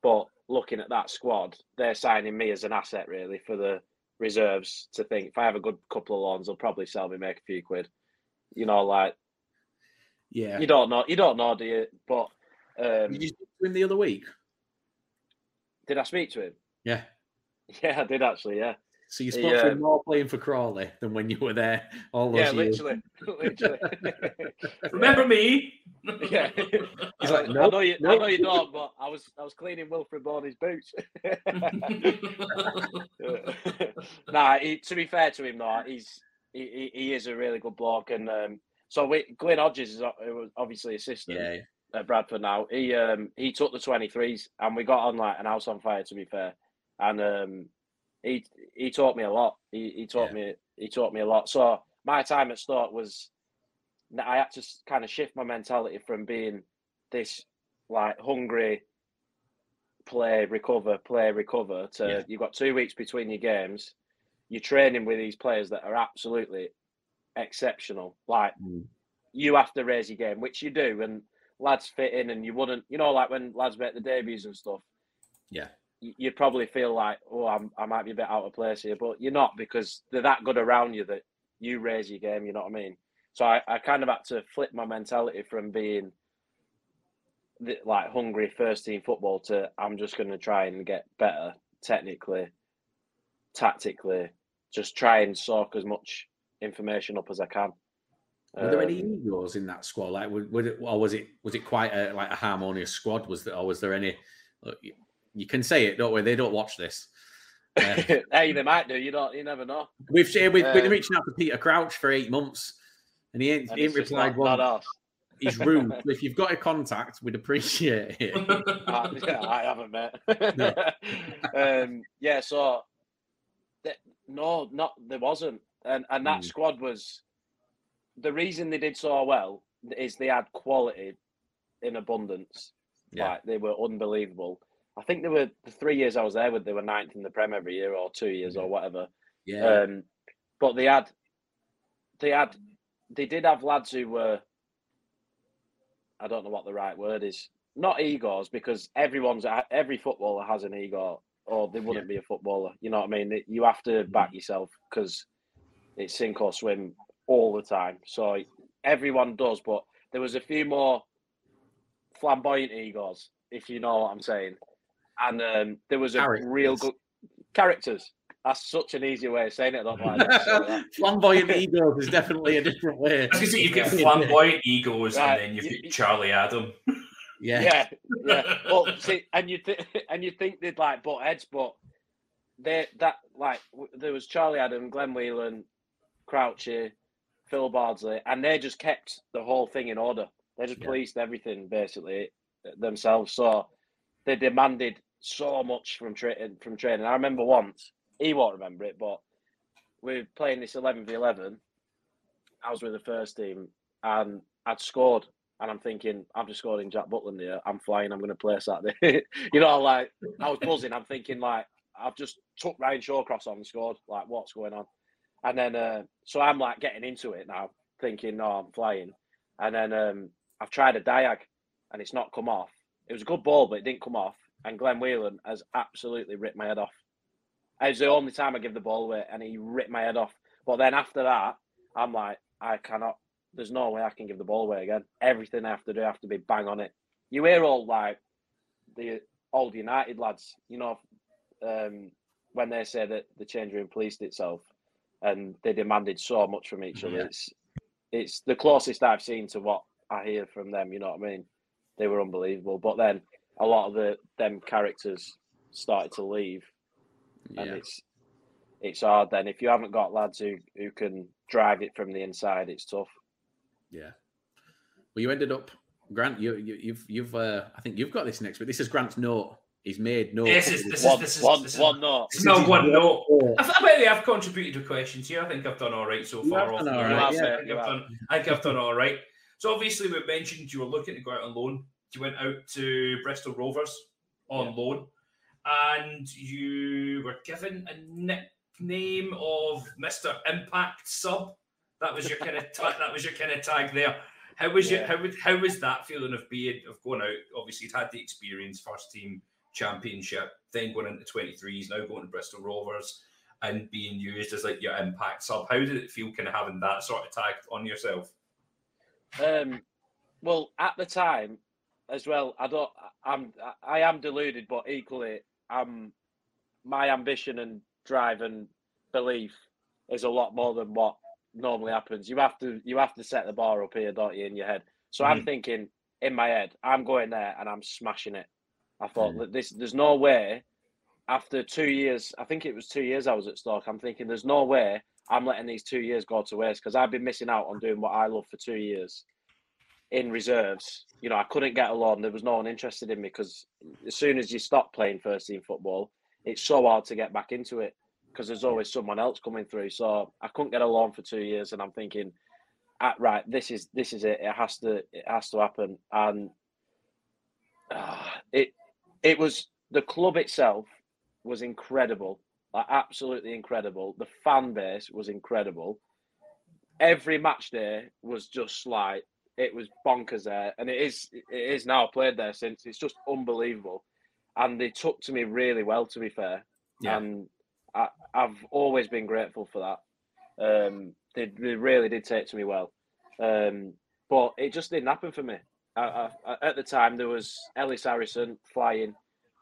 Speaker 4: but looking at that squad, they're signing me as an asset really for the reserves to think if I have a good couple of loans, they'll probably sell me, make a few quid. You know, like
Speaker 2: yeah.
Speaker 4: you don't know, you don't know, do you? But um,
Speaker 2: Did you speak to him the other week?
Speaker 4: did I speak to him?
Speaker 2: Yeah. *laughs*
Speaker 4: Yeah, I did actually. Yeah,
Speaker 2: So you
Speaker 4: He,
Speaker 2: spoke to
Speaker 4: um,
Speaker 2: him more playing for Crawley than when you were there all those
Speaker 4: yeah,
Speaker 2: years.
Speaker 4: literally, *laughs* literally. *laughs*
Speaker 3: Remember me?
Speaker 4: Yeah.
Speaker 2: He's
Speaker 4: I,
Speaker 2: like,
Speaker 4: I
Speaker 2: "Nope,
Speaker 4: know you. I know you don't, but I was I was cleaning Wilfried Bony's boots. nah, he, to be fair to him, though, he's he, he, he is a really good bloke, and um, so we, Glyn Hodges is who was obviously assistant
Speaker 2: Yeah.
Speaker 4: at Bradford now. He um he took the twenty threes, and we got on like an house on fire. To be fair, and um he he taught me a lot. He he taught
Speaker 2: Yeah.
Speaker 4: me he taught me a lot. So my time at Stoke was I had to kind of shift my mentality from being this like hungry play recover play recover to
Speaker 2: Yeah.
Speaker 4: you've got two weeks between your games you're training with these players that are absolutely exceptional like
Speaker 2: Mm.
Speaker 4: you have to raise your game which you do and lads fit in and you wouldn't you know like when lads make the debuts and stuff
Speaker 2: Yeah.
Speaker 4: y- you'd probably feel like oh I'm, i might be a bit out of place here but you're not because they're that good around you that you raise your game you know what i mean so I, I kind of had to flip my mentality from being the, like hungry first team football to I'm just going to try and get better technically, tactically, just try and soak as much information up as I can.
Speaker 2: Were there any
Speaker 4: Um,
Speaker 2: egos in that squad? Like, would, would it, or was it was it quite a like a harmonious squad? Was there, or was there any? you- You can say it, don't we? They don't watch this. Uh, *laughs*
Speaker 4: hey, they might do. You don't. You never know.
Speaker 2: we've we've been
Speaker 4: Um,
Speaker 2: reaching out to Peter Crouch for eight months, and he ain't,
Speaker 4: And
Speaker 2: he ain't replied
Speaker 4: not,
Speaker 2: one.
Speaker 4: not us.
Speaker 2: He's rude. *laughs* If you've got a contact, we'd appreciate it. *laughs*
Speaker 4: Uh, yeah, I haven't met.
Speaker 2: No.
Speaker 4: um, yeah, so th- no, not there wasn't, and and that
Speaker 2: Mm.
Speaker 4: squad was the reason they did so well is they had quality in abundance.
Speaker 2: Yeah.
Speaker 4: Like they were unbelievable. I think they were the three years I was there with they were ninth in the Prem every year or two years or whatever.
Speaker 2: Yeah,
Speaker 4: Um, but they had, they had, they did have lads who were. I don't know what the right word is. Not egos, because everyone's every footballer has an ego, or they wouldn't be a footballer. You know what I mean? You have to back yourself because it's sink or swim all the time. So everyone does, but there was a few more flamboyant egos, if you know what I'm saying. And um, there was a real good characters. That's such an easy way of saying it. I don't know why I didn't say that. *laughs*
Speaker 2: flamboyant egos is definitely a different way.
Speaker 3: I was you've got flamboyant egos,
Speaker 4: Right,
Speaker 3: and then you've
Speaker 4: you-
Speaker 3: got Charlie Adam.
Speaker 2: Yeah,
Speaker 4: yeah, yeah. Well, see, and you think and you think they'd like butt heads, but they that like w- there was Charlie Adam, Glenn Whelan, Crouchy, Phil Bardsley, and they just kept the whole thing in order. They just
Speaker 2: Yeah.
Speaker 4: policed everything basically themselves. So they demanded so much from tra- from training. I remember once he won't remember it, but we were playing this eleven v eleven, I was with the first team and I'd scored, and I'm thinking, I've just scored in Jack Butland here. I'm flying. I'm going to play Saturday. *laughs* you know, like I was buzzing. I'm thinking like I've just took Ryan Shawcross on and scored. Like what's going on? And then uh, so I'm like getting into it now, thinking, no, I'm flying. And then um, I've tried a diag, and it's not come off. It was a good ball, but it didn't come off. And Glenn Whelan has absolutely ripped my head off. It was the only time I give the ball away, and he ripped my head off. But then after that, I'm like, I cannot. There's no way I can give the ball away again. Everything I have to do, I have to be bang on it. You hear all like the old United lads, you know, um, when they say that the change room policed itself and they demanded so much from each other.
Speaker 2: Yeah.
Speaker 4: It's it's the closest I've seen to what I hear from them. You know what I mean? They were unbelievable. But then a lot of the them characters started to leave, and it's it's hard. Then if you haven't got lads who who can drive it from the inside, it's tough.
Speaker 2: Yeah. Well, you ended up, Grant. You, you you've you've uh, I think you've got this next, but this is Grant's note. He's made no.
Speaker 3: This is- this is-
Speaker 4: One,
Speaker 3: this
Speaker 4: one,
Speaker 3: this is-
Speaker 4: one note.
Speaker 3: It's not one note. I, I bet I've contributed to questions here. I think I've done all right so far.
Speaker 2: have
Speaker 3: off
Speaker 2: done
Speaker 3: the
Speaker 2: all
Speaker 3: I, think I've done, I think I've done all right. So obviously we mentioned you were looking to go out on loan. You went out to Bristol Rovers on
Speaker 4: Yeah.
Speaker 3: loan, and you were given a nickname of Mister Impact Sub. That was your kind of ta- that was your kind of tag there. How was your how was how was that feeling of being of going out? Obviously, you'd had the experience, first team championship, then going into twenty threes, now going to Bristol Rovers, and being used as like your impact sub. How did it feel, kind of having that sort of tag on yourself?
Speaker 4: Um, well, at the time, as well, I don't. I'm. I am deluded, but equally, I'm. My ambition and drive and belief is a lot more than what normally happens. You have to. You have to set the bar up here, don't you, in your head? So I'm thinking in my head, I'm going there and I'm smashing it. I thought that this. There's no way. After two years, I think it was two years I was at Stoke. I'm thinking there's no way I'm letting these two years go to waste because I've been missing out on doing what I love for two years in reserves. You know, I couldn't get a loan. There was no one interested in me because as soon as you stop playing first team football, it's so hard to get back into it because there's always someone else coming through. So I couldn't get a loan for two years, and I'm thinking, ah, right, this is this is it. It has to it has to happen, and ah, it it was the club itself was incredible, like absolutely incredible. The fan base was incredible. Every match day was just like it was bonkers there, and it is it is now played there since. It's just unbelievable, and they took to me really well. To be fair,
Speaker 2: Yeah.
Speaker 4: and I, I've always been grateful for that. Um, they, they really did take to me well, um, but it just didn't happen for me. I, I, at the time, there was Ellis Harrison flying.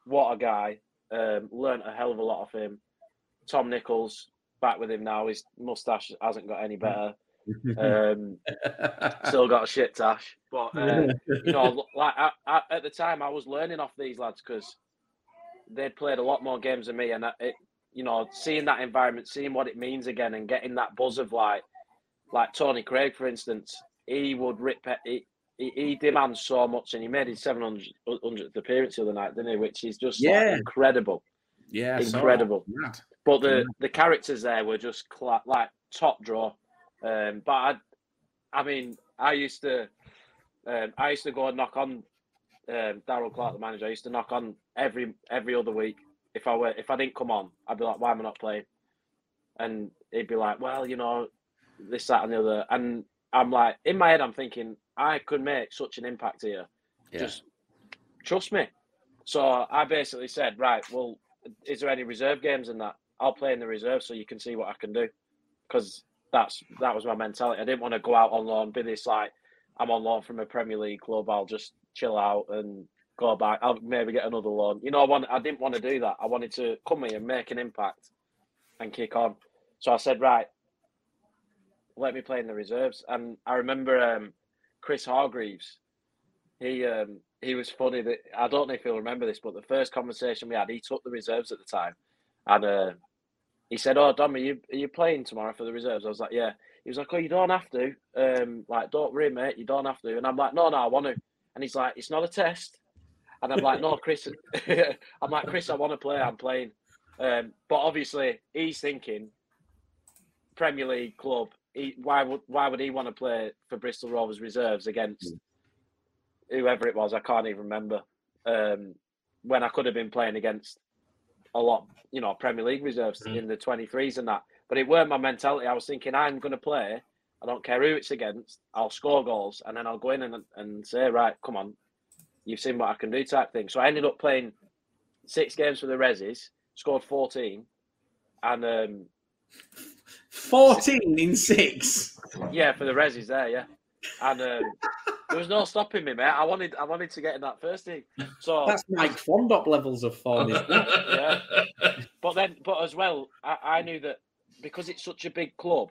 Speaker 4: What a guy! Um, learned a hell of a lot of him. Tom Nichols back with him now. His mustache hasn't got any better. *laughs* Um, still got a shit tash, but uh, *laughs* you know, like I, I, at the time, I was learning off these lads because they'd played a lot more games than me, and it, you know, seeing that environment, seeing what it means again, and getting that buzz of like, like Tony Craig, for instance, he would rip. He, he, he demands so much, and he made his 700th appearance the other night, didn't he? Which is just like, incredible.
Speaker 2: yeah, I saw that.
Speaker 4: incredible.
Speaker 2: Mad.
Speaker 4: But the
Speaker 2: Yeah.
Speaker 4: the characters there were just cla- like top draw. Um, but I, I mean, I used to, um, I used to go and knock on um, Darrell Clarke, the manager. I used to knock on every every other week. If I were if I didn't come on, I'd be like, "Why am I not playing?" And he'd be like, "Well, you know, this, that, and the other." And I'm like, in my head, I'm thinking, I could make such an impact here.
Speaker 2: Yeah.
Speaker 4: Just trust me. So I basically said, right, well, is there any reserve games in that? I'll play in the reserve so you can see what I can do. Because that's that was my mentality. I didn't want to go out on loan, be this like I'm on loan from a Premier League club. I'll just chill out and go back. I'll maybe get another loan. You know, I want I didn't want to do that. I wanted to come here and make an impact and kick on. So I said, right, let me play in the reserves. And I remember um, Chris Hargreaves. He um, he was funny that I don't know if you'll remember this, but the first conversation we had, he took the reserves at the time, and uh, he said, "Oh, Dom, are you are you playing tomorrow for the reserves?" I was like, "Yeah." He was like, "Oh, you don't have to. Um, like, don't worry, mate. You don't have to." And I'm like, "No, no, I want to." And he's like, "It's not a test." And I'm like, "No, *laughs* Chris." *laughs* I'm like, "Chris, I want to play. I'm playing." Um, but obviously, he's thinking Premier League club. He, why would why would he want to play for Bristol Rovers reserves against whoever it was? I can't even remember. Um, when I could have been playing against a lot, you know, Premier League reserves
Speaker 3: Mm.
Speaker 4: in the 23s and that. But it weren't my mentality. I was thinking, I'm going to play. I don't care who it's against. I'll score goals and then I'll go in and, and say, right, come on, you've seen what I can do type thing. So I ended up playing six games for the Resis, scored 14. And um,
Speaker 2: 14 in six.
Speaker 4: yeah, for the Resis there, yeah. And um, there was no stopping me, mate. I wanted I wanted to get in that first team. So
Speaker 2: That's Mike Fondop levels of form.
Speaker 4: Yeah. But then, but as well, I, I knew that because it's such a big club,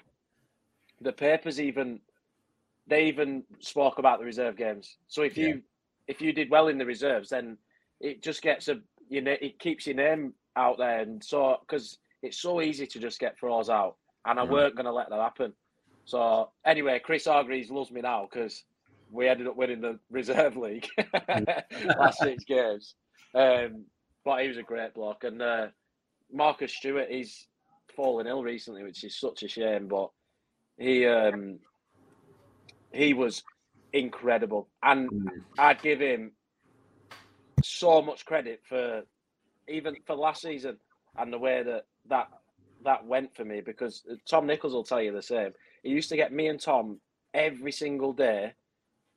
Speaker 4: the papers even they even spoke about the reserve games. So if you if you did well in the reserves, then it just gets a you know it keeps your name out there, and so because it's so easy to just get throws out, and I
Speaker 2: Mm.
Speaker 4: weren't going to let that happen. So anyway, Chris Hargreaves loves me now because we ended up winning the *laughs* reserve league *laughs* last six games. Um, but he was a great bloke, and uh, Marcus Stewart, he's fallen ill recently, which is such a shame. But he um, he was incredible, and
Speaker 2: Mm.
Speaker 4: I'd give him so much credit for even for last season and the way that that that went for me because Tom Nichols will tell you the same. He used to get me and Tom every single day.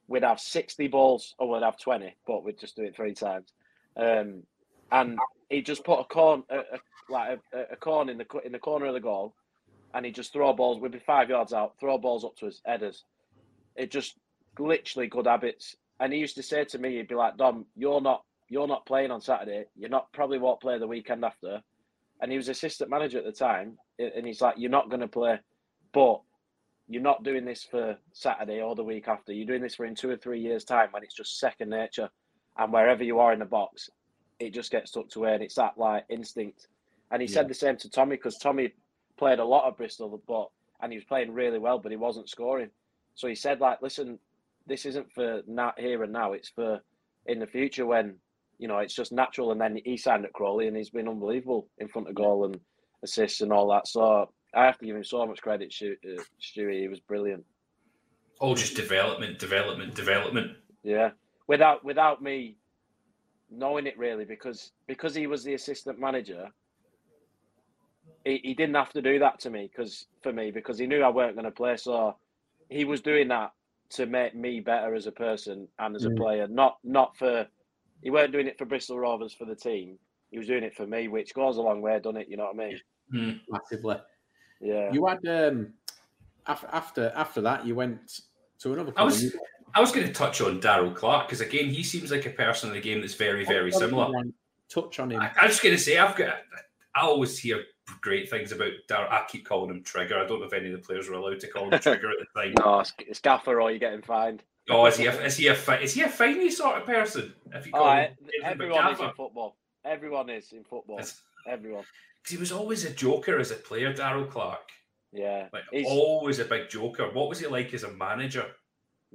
Speaker 4: We'd have sixty balls, or we'd have twenty, but we'd just do it three times. Um, and he just put a corn, a, a, like a, a corn in the in the corner of the goal, and he just throw balls. We'd be five yards out, throw balls up to us, headers. It just literally good habits. And he used to say to me, he'd be like, "Dom, you're not you're not playing on Saturday. You're not probably won't play the weekend after." And he was assistant manager at the time, and he's like, "You're not going to play, but you're not doing this for Saturday or the week after. You're doing this for in two or three years' time when it's just second nature, and wherever you are in the box, it just gets tucked away, and it's that like instinct." And he
Speaker 2: Yeah.
Speaker 4: said the same to Tommy because Tommy played a lot of Bristol, but and he was playing really well, but he wasn't scoring. So he said, like, listen, this isn't for not here and now. It's for in the future when you know it's just natural. And then he signed at Crawley, and he's been unbelievable in front of goal and assists and all that. So I have to give him so much credit, Stu- uh, Stewie. He was brilliant.
Speaker 3: All just development, development, development.
Speaker 4: Yeah, without without me knowing it really, because because he was the assistant manager. He, he didn't have to do that to me because for me because he knew I weren't going to play. So he was doing that to make me better as a person and as a
Speaker 2: Mm.
Speaker 4: player, not not for. He weren't doing it for Bristol Rovers for the team. He was doing it for me, which goes a long way, doesn't it? You know what I mean?
Speaker 3: Hmm.
Speaker 2: Massively.
Speaker 4: Yeah.
Speaker 2: You had um, after after that, you went to another.
Speaker 3: I was-
Speaker 2: you-
Speaker 3: I was going to touch on Darrell Clarke because again, he seems like a person in the game that's very, very similar.
Speaker 2: Touch on him.
Speaker 3: I, I was going to say, I've got. I always hear great things about Darrell. I keep calling him Trigger. I don't know if any of the players were allowed to call him *laughs* Trigger at the time.
Speaker 4: No, it's, it's Gaffer or you're getting fined.
Speaker 3: Oh, is he? A, is he a? fi- Is he a finey sort of person? If you call him
Speaker 4: everyone is in football. Everyone is in football.
Speaker 3: It's-
Speaker 4: Everyone.
Speaker 3: 'cause he was always a joker as a player, Darrell Clarke.
Speaker 4: Yeah.
Speaker 3: Like
Speaker 4: He's
Speaker 3: always a big joker. What was he like as a manager?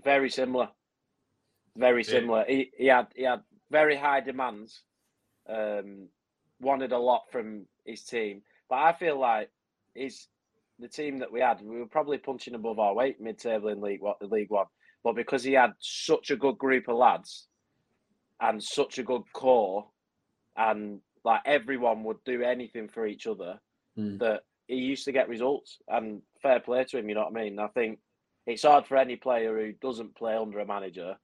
Speaker 4: very similar. Very
Speaker 3: Yeah.
Speaker 4: similar. He, he had he had very high demands. Um, wanted a lot from his team, but I feel like his the team that we had, we were probably punching above our weight mid-table in League League One, but because he had such a good group of lads and such a good core, and like everyone would do anything for each other,
Speaker 2: Mm.
Speaker 4: that he used to get results. And fair play to him, you know what I mean. I think it's hard for any player who doesn't play under a manager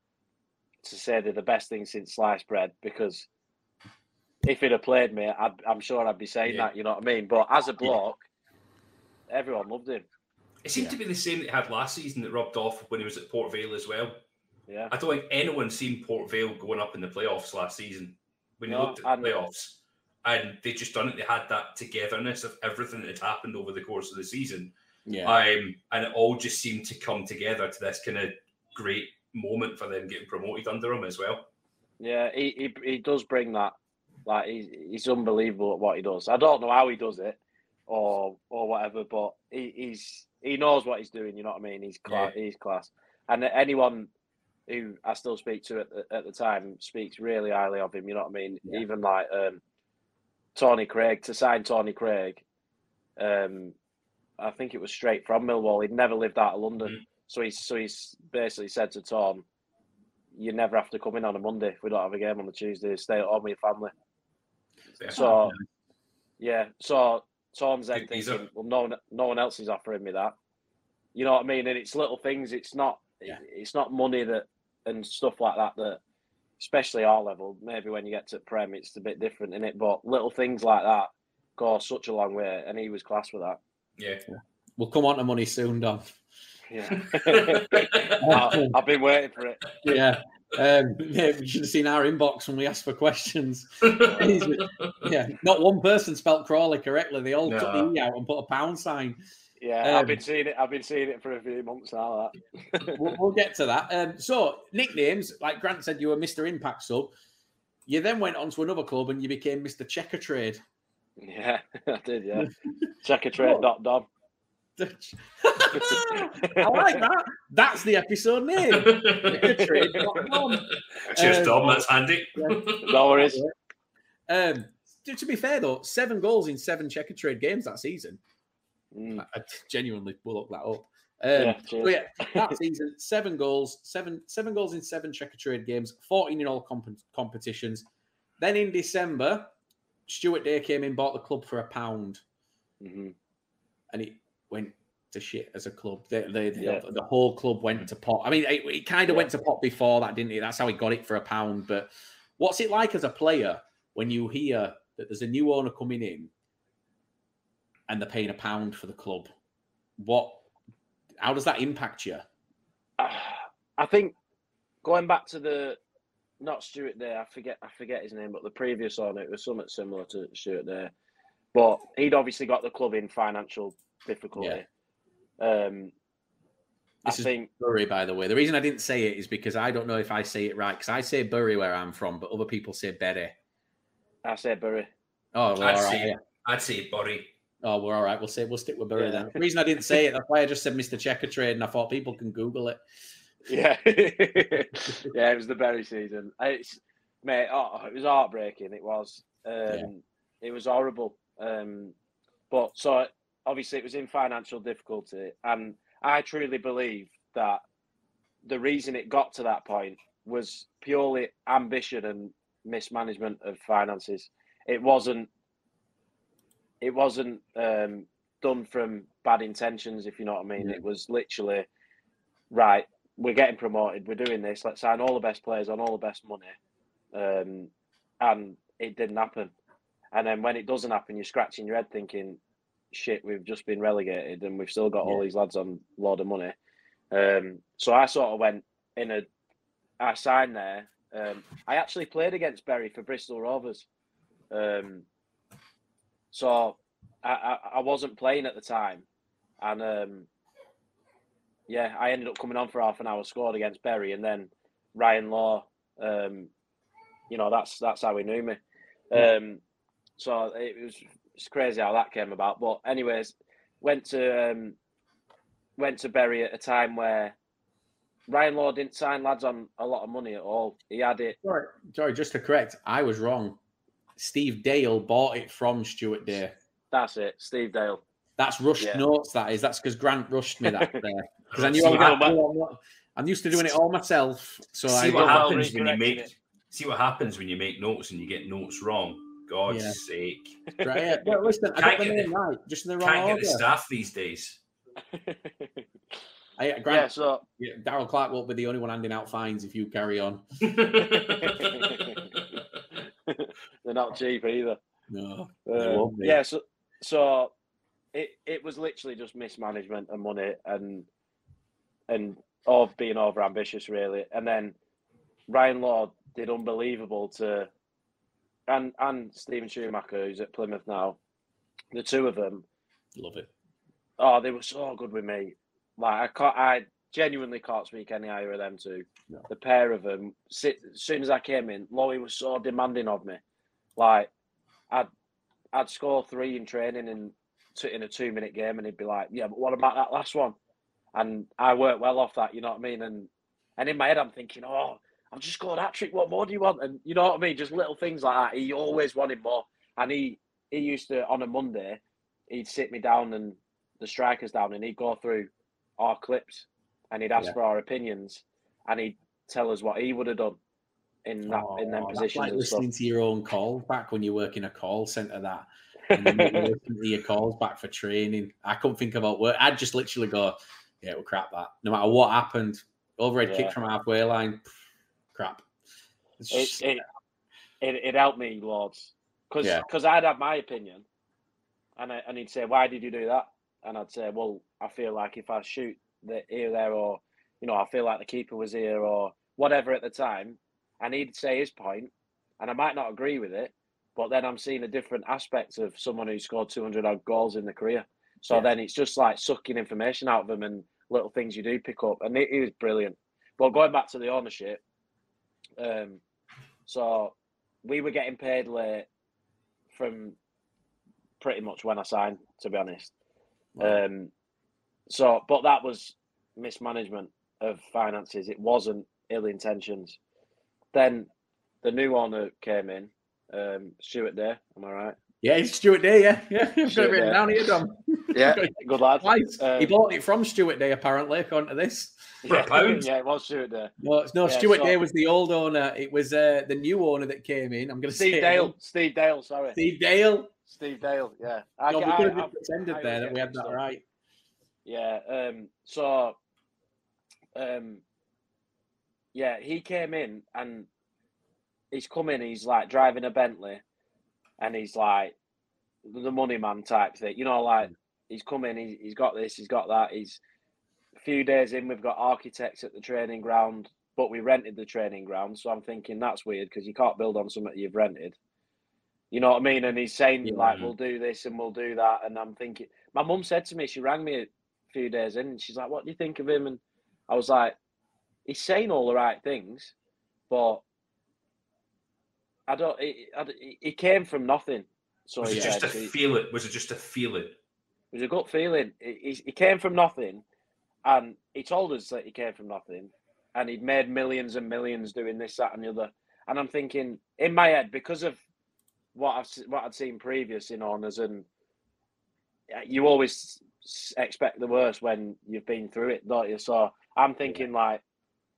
Speaker 4: to say they're the best thing since sliced bread because if he'd have played me, I'd, I'm sure I'd be saying
Speaker 3: Yeah.
Speaker 4: that. You know what I mean? But as a bloke, everyone loved him.
Speaker 3: It seemed
Speaker 2: Yeah.
Speaker 3: to be the same that he had last season that rubbed off when he was at Port Vale as well.
Speaker 4: Yeah,
Speaker 3: I don't think anyone seen Port Vale going up in the playoffs last season. When you looked at the playoffs, and they just done it. They had that togetherness of everything that had happened over the course of the season,
Speaker 2: Yeah.
Speaker 3: um, and it all just seemed to come together to this kind of great moment for them getting promoted under him as well.
Speaker 4: yeah, he he, he does bring that. Like he's he's unbelievable at what he does. I don't know how he does it, or or whatever, but he, he's he knows what he's doing. You know what I mean? He's class. He's class. And anyone who I still speak to at the, at the time speaks really highly of him. You know what I mean?
Speaker 2: Yeah.
Speaker 4: Even like um, Tony Craig to sign Tony Craig. Um, I think it was straight from Millwall. He'd never lived out of London,
Speaker 3: Mhm.
Speaker 4: so he's so he's basically said to Tom, "You never have to come in on a Monday if we don't have a game on the Tuesday. Stay at home with your family."
Speaker 3: Yeah.
Speaker 4: So, yeah, so Tom's then
Speaker 3: are-
Speaker 4: thinking, "Well, no, one- no one else is offering me that." You know what I mean? And it's little things. It's not.
Speaker 2: Yeah.
Speaker 4: It's not money that and stuff like that that, especially our level. Maybe when you get to Prem, it's a bit different in it. But little things like that go such a long way, and he was class with that.
Speaker 3: yeah.
Speaker 2: We'll come on to money soon, Dom.
Speaker 4: Yeah, I, *laughs* *laughs* I've been waiting for it.
Speaker 2: Yeah. Um, *laughs* yeah, you should have seen our inbox when we asked for questions. *laughs* *laughs* Yeah, not one person spelt Crawley correctly. They all took the E out and put a pound sign.
Speaker 4: Yeah,
Speaker 2: Um,
Speaker 4: I've been seeing it. I've been seeing it for a few months now. That.
Speaker 2: We'll, we'll get to that. Um, so, nicknames, like Grant said, you were Mr. Impact sub. You then went on to another club and you became Mr. Checkatrade.
Speaker 4: Yeah, I did. Yeah, Checkatrade. check
Speaker 2: I like that. That's the episode name. *laughs*
Speaker 3: Cheers,
Speaker 2: Um,
Speaker 3: Dom. That's handy.
Speaker 4: No worries.
Speaker 2: Um, to, to be fair though, seven goals in seven Checkatrade games that season.
Speaker 4: Mm,
Speaker 2: I, I genuinely will look that up. Um,
Speaker 4: yeah,
Speaker 2: yeah, that season, seven goals, seven seven goals in seven Checkatrade games, fourteen in all comp- competitions. Then in December, Stewart Day came in, bought the club for a pound,
Speaker 4: Mhm.
Speaker 2: and it went to shit as a club. They, they, they-
Speaker 4: Yeah.
Speaker 2: the whole club went mm. to pot. I mean, it, it kind of
Speaker 4: Yeah.
Speaker 2: went to pot before that, didn't it? That's how he got it for a pound. But what's it like as a player when you hear that there's a new owner coming in and they're paying a pound for the club? What? How does that impact you?
Speaker 4: I think going back to the not Stuart there, I forget I forget his name, but the previous owner, it was somewhat similar to Stuart there. But he'd obviously got the club in financial difficulty. Um, I
Speaker 2: This is
Speaker 4: think
Speaker 2: Bury, by the way. The reason I didn't say it is because I don't know if I say it right. Because I say Bury where I'm from, but other people say Berry.
Speaker 4: I say Bury.
Speaker 2: Oh, well,
Speaker 3: I'd
Speaker 2: all right.
Speaker 3: say,
Speaker 2: yeah.
Speaker 3: I'd say Bury.
Speaker 2: Oh, we're all right. We'll say we'll stick with Bury
Speaker 4: Yeah.
Speaker 2: then. The reason I didn't say it, *laughs* that's why I just said Mr. Checkatrade, and I thought people can Google it.
Speaker 4: Yeah, *laughs* yeah, it was the berry season. It's mate, oh, it was heartbreaking. It was, um,
Speaker 2: Yeah.
Speaker 4: it was horrible. Um, but so obviously it was in financial difficulty, and I truly believe that the reason it got to that point was purely ambition and mismanagement of finances. It wasn't. It wasn't um, done from bad intentions, if you know what I mean.
Speaker 2: Yeah.
Speaker 4: It was literally right. We're getting promoted. We're doing this. Let's sign all the best players on all the best money, um, and it didn't happen. And then when it doesn't happen, you're scratching your head thinking, "Shit, we've just been relegated, and we've still got all these lads on a lot of money." Um, so I sort of went in a. I signed there. Um, I actually played against Berry for Bristol Rovers. Um, so I, I, I wasn't playing at the time, and um, yeah, I ended up coming on for half an hour, scored against Berry, and then Ryan Lowe. Um, you know, that's that's how he knew me. Um, so it was it's crazy how that came about. But anyways, went to um, went to Berry at a time where Ryan Lowe didn't sign lads on a lot of money at all. He had it.
Speaker 2: Sorry, sorry, just to correct, I was wrong. Steve Dale bought it from Stewart Day.
Speaker 4: That's it, Steve Dale.
Speaker 2: That's rushed
Speaker 4: Yeah.
Speaker 2: notes. That is. That's because Grant rushed me that *laughs* there because I knew
Speaker 3: See
Speaker 2: I was
Speaker 3: what
Speaker 2: gonna- I'm used to doing it all myself. So I
Speaker 3: see what happens when you make.
Speaker 4: it.
Speaker 3: See what happens when you make notes and you get notes wrong. God's
Speaker 2: Yeah.
Speaker 3: sake!
Speaker 2: right. Yeah. Well, listen, I got the name
Speaker 3: the-
Speaker 2: right, just in the wrong
Speaker 3: Can't get the staff these days. *laughs*
Speaker 2: I,
Speaker 4: yeah,
Speaker 2: Grant,
Speaker 4: so
Speaker 2: yeah, Darrell Clarke won't be the only one handing out fines if you carry on. *laughs* *laughs*
Speaker 4: they're not cheap either.
Speaker 2: No,
Speaker 4: Uh, yeah, so so it it was literally just mismanagement and money and and of being over ambitious really. And then Ryan Lowe did unbelievable to and and Stephen Schumacher who's at Plymouth now. The two of them,
Speaker 2: love it.
Speaker 4: oh, they were so good with me. Like I can't, I genuinely can't speak any higher of them two.
Speaker 2: No.
Speaker 4: The pair of them. Sit, as soon as I came in, Lowy was so demanding of me. Like I'd I'd score three in training in in a two minute game, and he'd be like, "Yeah, but what about that last one?" And I worked well off that. You know what I mean? And and in my head, I'm thinking, "Oh, I've just scored that trick. What more do you want?" And you know what I mean? Just little things like that. He always wanted more, and he he used to on a Monday, he'd sit me down and the strikers down and he'd go through our clips and he'd ask
Speaker 2: Yeah.
Speaker 4: for our opinions and he'd tell us what he would have done in that in them
Speaker 2: Oh,
Speaker 4: positions
Speaker 2: like
Speaker 4: and stuff.
Speaker 2: listening to your own calls back when you work in a call center. That and then you to your calls back for training. I couldn't think about work. I'd just literally go, "Yeah, we'll crap that." No matter what happened, overhead
Speaker 4: Yeah.
Speaker 2: kick from halfway line, crap. It's
Speaker 4: It,
Speaker 2: just-
Speaker 4: it, it, it helped me loads because
Speaker 2: Yeah.
Speaker 4: because I'd have my opinion and I, and he'd say why did you do that and I'd say well I feel like if I shoot the here there or you know I feel like the keeper was here or whatever at the time and he'd say his point and I might not agree with it but then I'm seeing a different aspect of someone who scored 200 odd goals in the career so
Speaker 2: Yeah.
Speaker 4: then it's just like sucking information out of them and little things you do pick up and it was brilliant but going back to the ownership um so we were getting paid late from pretty much when I signed, to be honest.
Speaker 2: Wow.
Speaker 4: Um, so, but that was mismanagement of finances. It wasn't ill intentions. Then the new owner came in, um, Stewart Day. Am I right?
Speaker 2: Yeah, it's Stewart Day. Yeah, *laughs* yeah. I've got it written
Speaker 4: Day.
Speaker 2: down here, Dom. *laughs*
Speaker 4: Yeah, good lad. *laughs*
Speaker 2: Twice. he
Speaker 4: Um,
Speaker 2: bought it from Stewart Day, apparently, according to this.
Speaker 3: For a
Speaker 4: Yeah,
Speaker 3: pound?
Speaker 4: yeah, it was Stewart Day.
Speaker 2: No, it's no
Speaker 4: Yeah,
Speaker 2: Stuart
Speaker 4: so-
Speaker 2: Day was the old owner. It was uh, the new owner that came in. I'm going to say
Speaker 4: Steve
Speaker 2: it
Speaker 4: Dale. Steve Dale. Sorry,
Speaker 2: Steve Dale.
Speaker 4: Steve Dale. Yeah, I,
Speaker 2: No, we could have
Speaker 4: I-
Speaker 2: pretended
Speaker 4: I
Speaker 2: there
Speaker 4: always
Speaker 2: that we had that right.
Speaker 4: Yeah. Um, so, um, yeah, he came in and he's coming. He's like driving a Bentley, and he's like the money man type thing. You know, like mm. he's coming. He's, he's got this. He's got that. He's a few days in. We've got architects at the training ground, but we rented the training ground. So I'm thinking that's weird because you can't build on something you've rented. You know what I mean? And he's saying
Speaker 2: Yeah.
Speaker 4: like, "We'll do this and we'll do that." And I'm thinking, my mum said to me, she rang me a few days in, and she's like, "What do you think of him?" And I was like, "He's saying all the right things, but I don't. He, I- he came from nothing." So
Speaker 3: Was it just a
Speaker 4: said, he-
Speaker 3: feeling? Was it just a feeling?
Speaker 4: it was a gut feeling. He, he- came from nothing, and he told us that he came from nothing, and he'd made millions and millions doing this, that, and the other. And I'm thinking in my head because of what I've what I'd seen previous in honors, and uh, you always expect the worst when you've been through it, don't you? So I'm thinking like,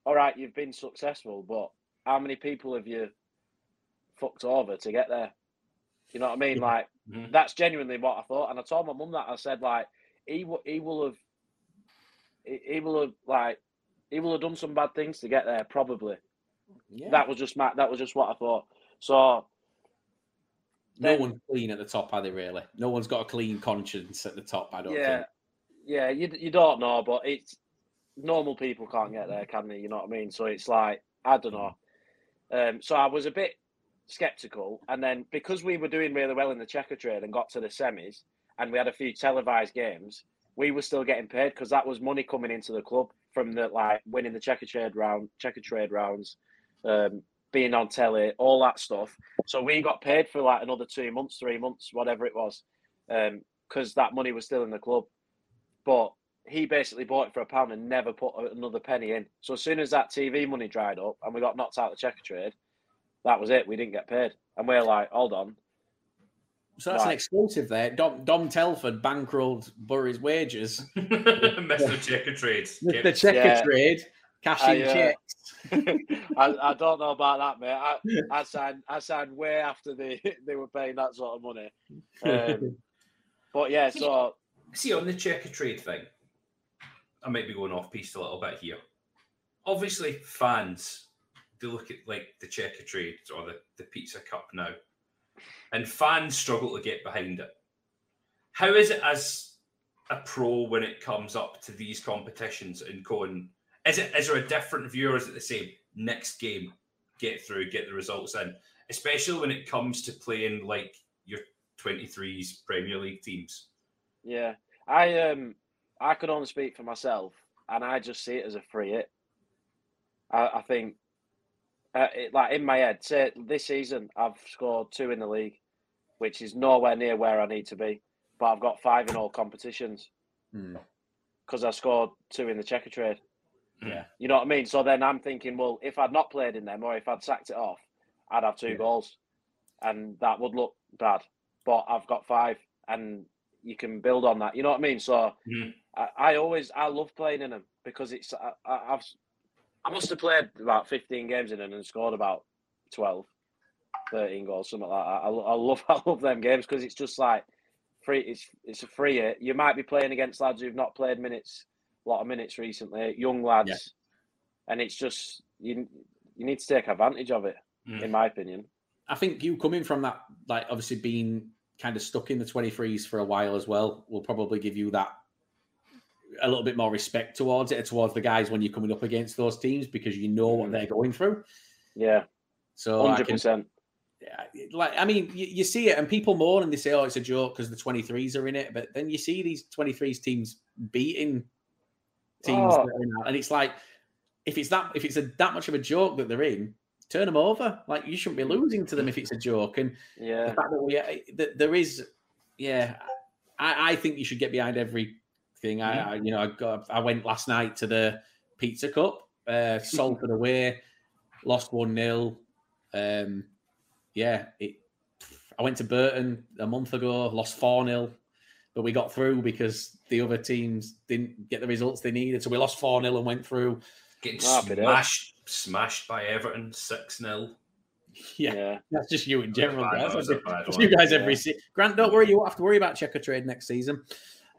Speaker 4: all right, you've been successful, but how many people have you fucked over to get there? You know what I mean?
Speaker 2: Yeah.
Speaker 4: Like
Speaker 3: Mhm.
Speaker 4: that's genuinely what I thought, and I told my mum that I said like he w- he will have he, he will have like he will have done some bad things to get there probably.
Speaker 2: Yeah.
Speaker 4: That was just my that was just what I thought. So
Speaker 2: no
Speaker 4: then-
Speaker 2: one's clean at the top, are they? Really? No one's got a clean conscience at the top. I don't
Speaker 4: yeah,
Speaker 2: think.
Speaker 4: yeah, you you don't know, but it's normal people can't get there, can they? You know what I mean? So it's like I don't know. Um, so I was a bit skeptical, and then because we were doing really well in the Checkatrade and got to the semis, and we had a few televised games, we were still getting paid because that was money coming into the club from the like winning the Checkatrade round, Checkatrade rounds, um, being on telly, all that stuff. So we got paid for like another two months, three months, whatever it was, because that money was still in the club. But he basically bought it for a pound and never put another penny in. So as soon as that TV money dried up and we got knocked out of the Checkatrade, that was it. We didn't get paid, and we're like, hold on,
Speaker 2: So that's an
Speaker 4: Right.
Speaker 2: exclusive there. Dom, Dom Telford bankrolled Bury's wages. *laughs*
Speaker 3: Mr. Checkatrades. *laughs*
Speaker 2: The checker
Speaker 4: Yeah.
Speaker 2: trade, cashing
Speaker 4: I, uh,
Speaker 2: checks. *laughs*
Speaker 4: I, I don't know about that, mate. I, I signed I signed way after they they were paying that sort of money. Um, but yeah, so
Speaker 3: See, on the Checkatrade thing, I might be going off piece a little bit here. Obviously, fans, they look at like the Checkatrade or the, the Pizza Cup now, and fans struggle to get behind it. How is it as a pro when it comes up to these competitions and going, is it is there a different view or is it the same? Next game, get through, get the results in, especially when it comes to playing like your 23s Premier League teams.
Speaker 4: yeah, I um I could only speak for myself, and I just see it as a free hit. I, I think, uh, it, like in my head, say this season I've scored two in the league, which is nowhere near where I need to be, but I've got five in all competitions
Speaker 2: Hmm.
Speaker 4: because I scored two in the Checkatrade.
Speaker 2: Yeah.
Speaker 4: You know what I mean? So then I'm thinking, well, if I'd not played in them or if I'd sacked it off, I'd have two
Speaker 2: Yeah.
Speaker 4: goals, and that would look bad. But I've got five, and you can build on that. You know what I mean? So
Speaker 3: Mhm.
Speaker 4: I, I always I love playing in them because it's I, I, I've I must have played about 15 games in them and scored about 12, 13 goals, something like that. I, I love *laughs* I love them games because it's just like free. It's it's a free hit. You might be playing against lads who've not played minutes, a lot of minutes recently, young lads,
Speaker 2: Yeah.
Speaker 4: and it's just you you need to take advantage of it,
Speaker 3: Mm.
Speaker 4: in my opinion.
Speaker 2: I think you coming from that, like obviously being kind of stuck in the 23s for a while as well, will probably give you that a little bit more respect towards it, towards the guys when you're coming up against those teams because you know what
Speaker 4: Mhm.
Speaker 2: they're going through.
Speaker 4: Yeah,
Speaker 2: So I
Speaker 4: hundred
Speaker 2: can,
Speaker 4: percent.
Speaker 2: yeah, like I mean, you, you see it, and people moan and they say, "Oh, it's a joke because the 23s are in it," but then you see these 23s teams beating teams,
Speaker 4: Oh.
Speaker 2: that are in and it's like, if it's that, if it's a, that much of a joke that they're in, turn them over. Like you shouldn't be losing to them if it's a joke, and the
Speaker 4: Yeah,
Speaker 2: fact that, we, that there is, yeah, I, I think you should get behind everything. I, I, you know, I got, I went last night to the Pizza Cup, uh, *laughs* Salford away, lost one 0 Um, yeah, it. I went to Burton a month ago, lost four 0 but we got through because the other teams didn't get the results they needed. So we lost four 0 and went through.
Speaker 3: Getting
Speaker 4: but,
Speaker 3: smashed, smashed by Everton six 0
Speaker 2: Yeah,
Speaker 4: yeah.
Speaker 2: that's just you in general. guys. That's,
Speaker 3: it's a bad
Speaker 2: that's
Speaker 3: one.
Speaker 2: you guys
Speaker 4: Yeah.
Speaker 2: every se- Grant, don't worry, you won't have to worry about Checkatrade next season.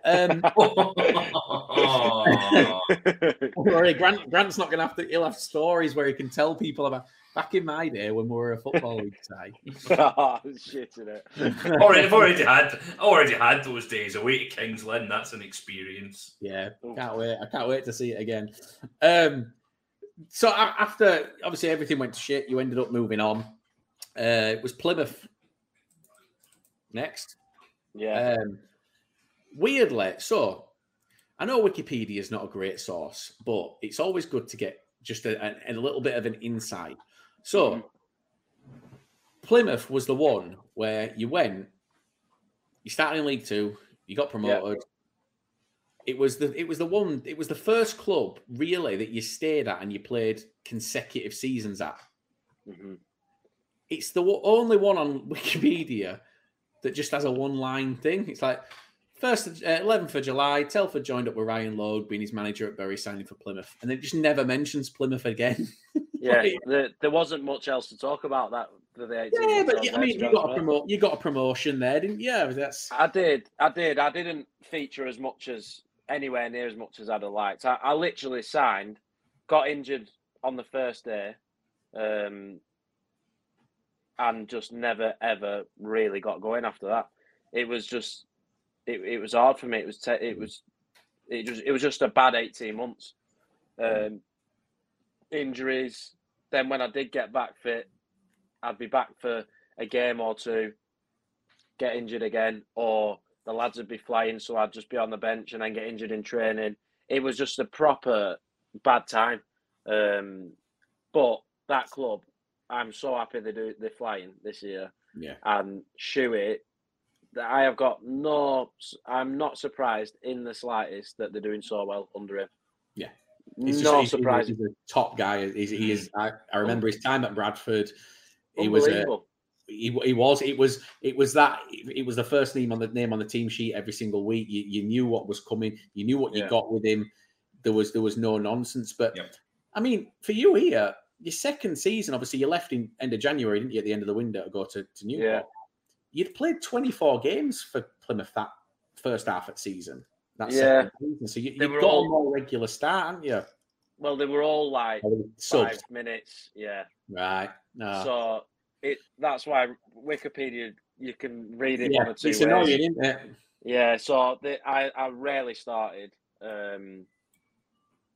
Speaker 2: Um, *laughs* *laughs* worry, Grant, Grant's not going to have to. He'll have stories where he can tell people about. Back in my day when we were a football league side,
Speaker 4: oh, shit in it. *laughs*
Speaker 3: already, I've already had, already had those days away to Kings Lynn. That's an experience.
Speaker 2: yeah,
Speaker 4: Oof.
Speaker 2: can't wait. I can't wait to see it again. Um, so after obviously everything went to shit, you ended up moving on. Uh, it was Plymouth next.
Speaker 4: Yeah,
Speaker 2: Um, weirdly, so I know Wikipedia is not a great source, but it's always good to get just a, a, a little bit of an insight. So,
Speaker 4: Mhm.
Speaker 2: Plymouth was the one where you went, you started in League Two, you got promoted. It was the it was the one it was the first club really that you stayed at and you played consecutive seasons at.
Speaker 4: Mhm.
Speaker 2: It's the only one on *laughs* Wikipedia that just has a one line thing. It's like first uh, 11th of July, Telford joined up with Ryan Lowe, being his manager at Bury, signing for Plymouth, and it just never mentions Plymouth again. *laughs*
Speaker 4: yeah.
Speaker 2: Like-
Speaker 4: There, there wasn't much else to talk about that for the 18
Speaker 2: yeah, but you- I mean, you got a promote, you got a promotion there, didn't you? Yeah, that's
Speaker 4: I did, I did. I didn't feature as much as anywhere near as much as I'd have liked. I, I literally signed, got injured on the first day, um, and just never ever really got going after that. It was just, it, it was hard for me. It was, te- it was, it was, it was just a bad eighteen months. Um, injuries. Then when I did get back fit, I'd be back for a game or two, get injured again, or the lads would be flying, so I'd just be on the bench and then get injured in training. It was just a proper bad time. Um, but that club, I'm so happy they do they're flying this year
Speaker 2: yeah.
Speaker 4: and Shuey. That I have got no, I'm not surprised in the slightest that they're doing so well under him.
Speaker 2: Yeah.
Speaker 4: no
Speaker 2: He's just- he's-
Speaker 4: surprise.
Speaker 2: He's a top guy. He's, he is. I, I remember his time at Bradford. He was a, he, he was it was it was that it was the first name on the name on the team sheet every single week you, you knew what was coming you knew what you
Speaker 4: Yeah.
Speaker 2: got with him there was there was no nonsense but
Speaker 3: Yep.
Speaker 2: i mean for you here your second season obviously you left in end of january didn't you at the end of the window to go to, to newport
Speaker 4: Yeah.
Speaker 2: You'd played 24 games for plymouth that first half of season that
Speaker 4: Yeah.
Speaker 2: season. so you, you've got
Speaker 4: all-
Speaker 2: a more regular start haven't you
Speaker 4: Well, they were all like
Speaker 2: Subs.
Speaker 4: five minutes. Yeah.
Speaker 2: right no.
Speaker 4: So it that's why Wikipedia you can read it
Speaker 2: yeah,
Speaker 4: one or two
Speaker 2: it's
Speaker 4: ways.
Speaker 2: annoying isn't it
Speaker 4: Yeah, so the, I I rarely started, um,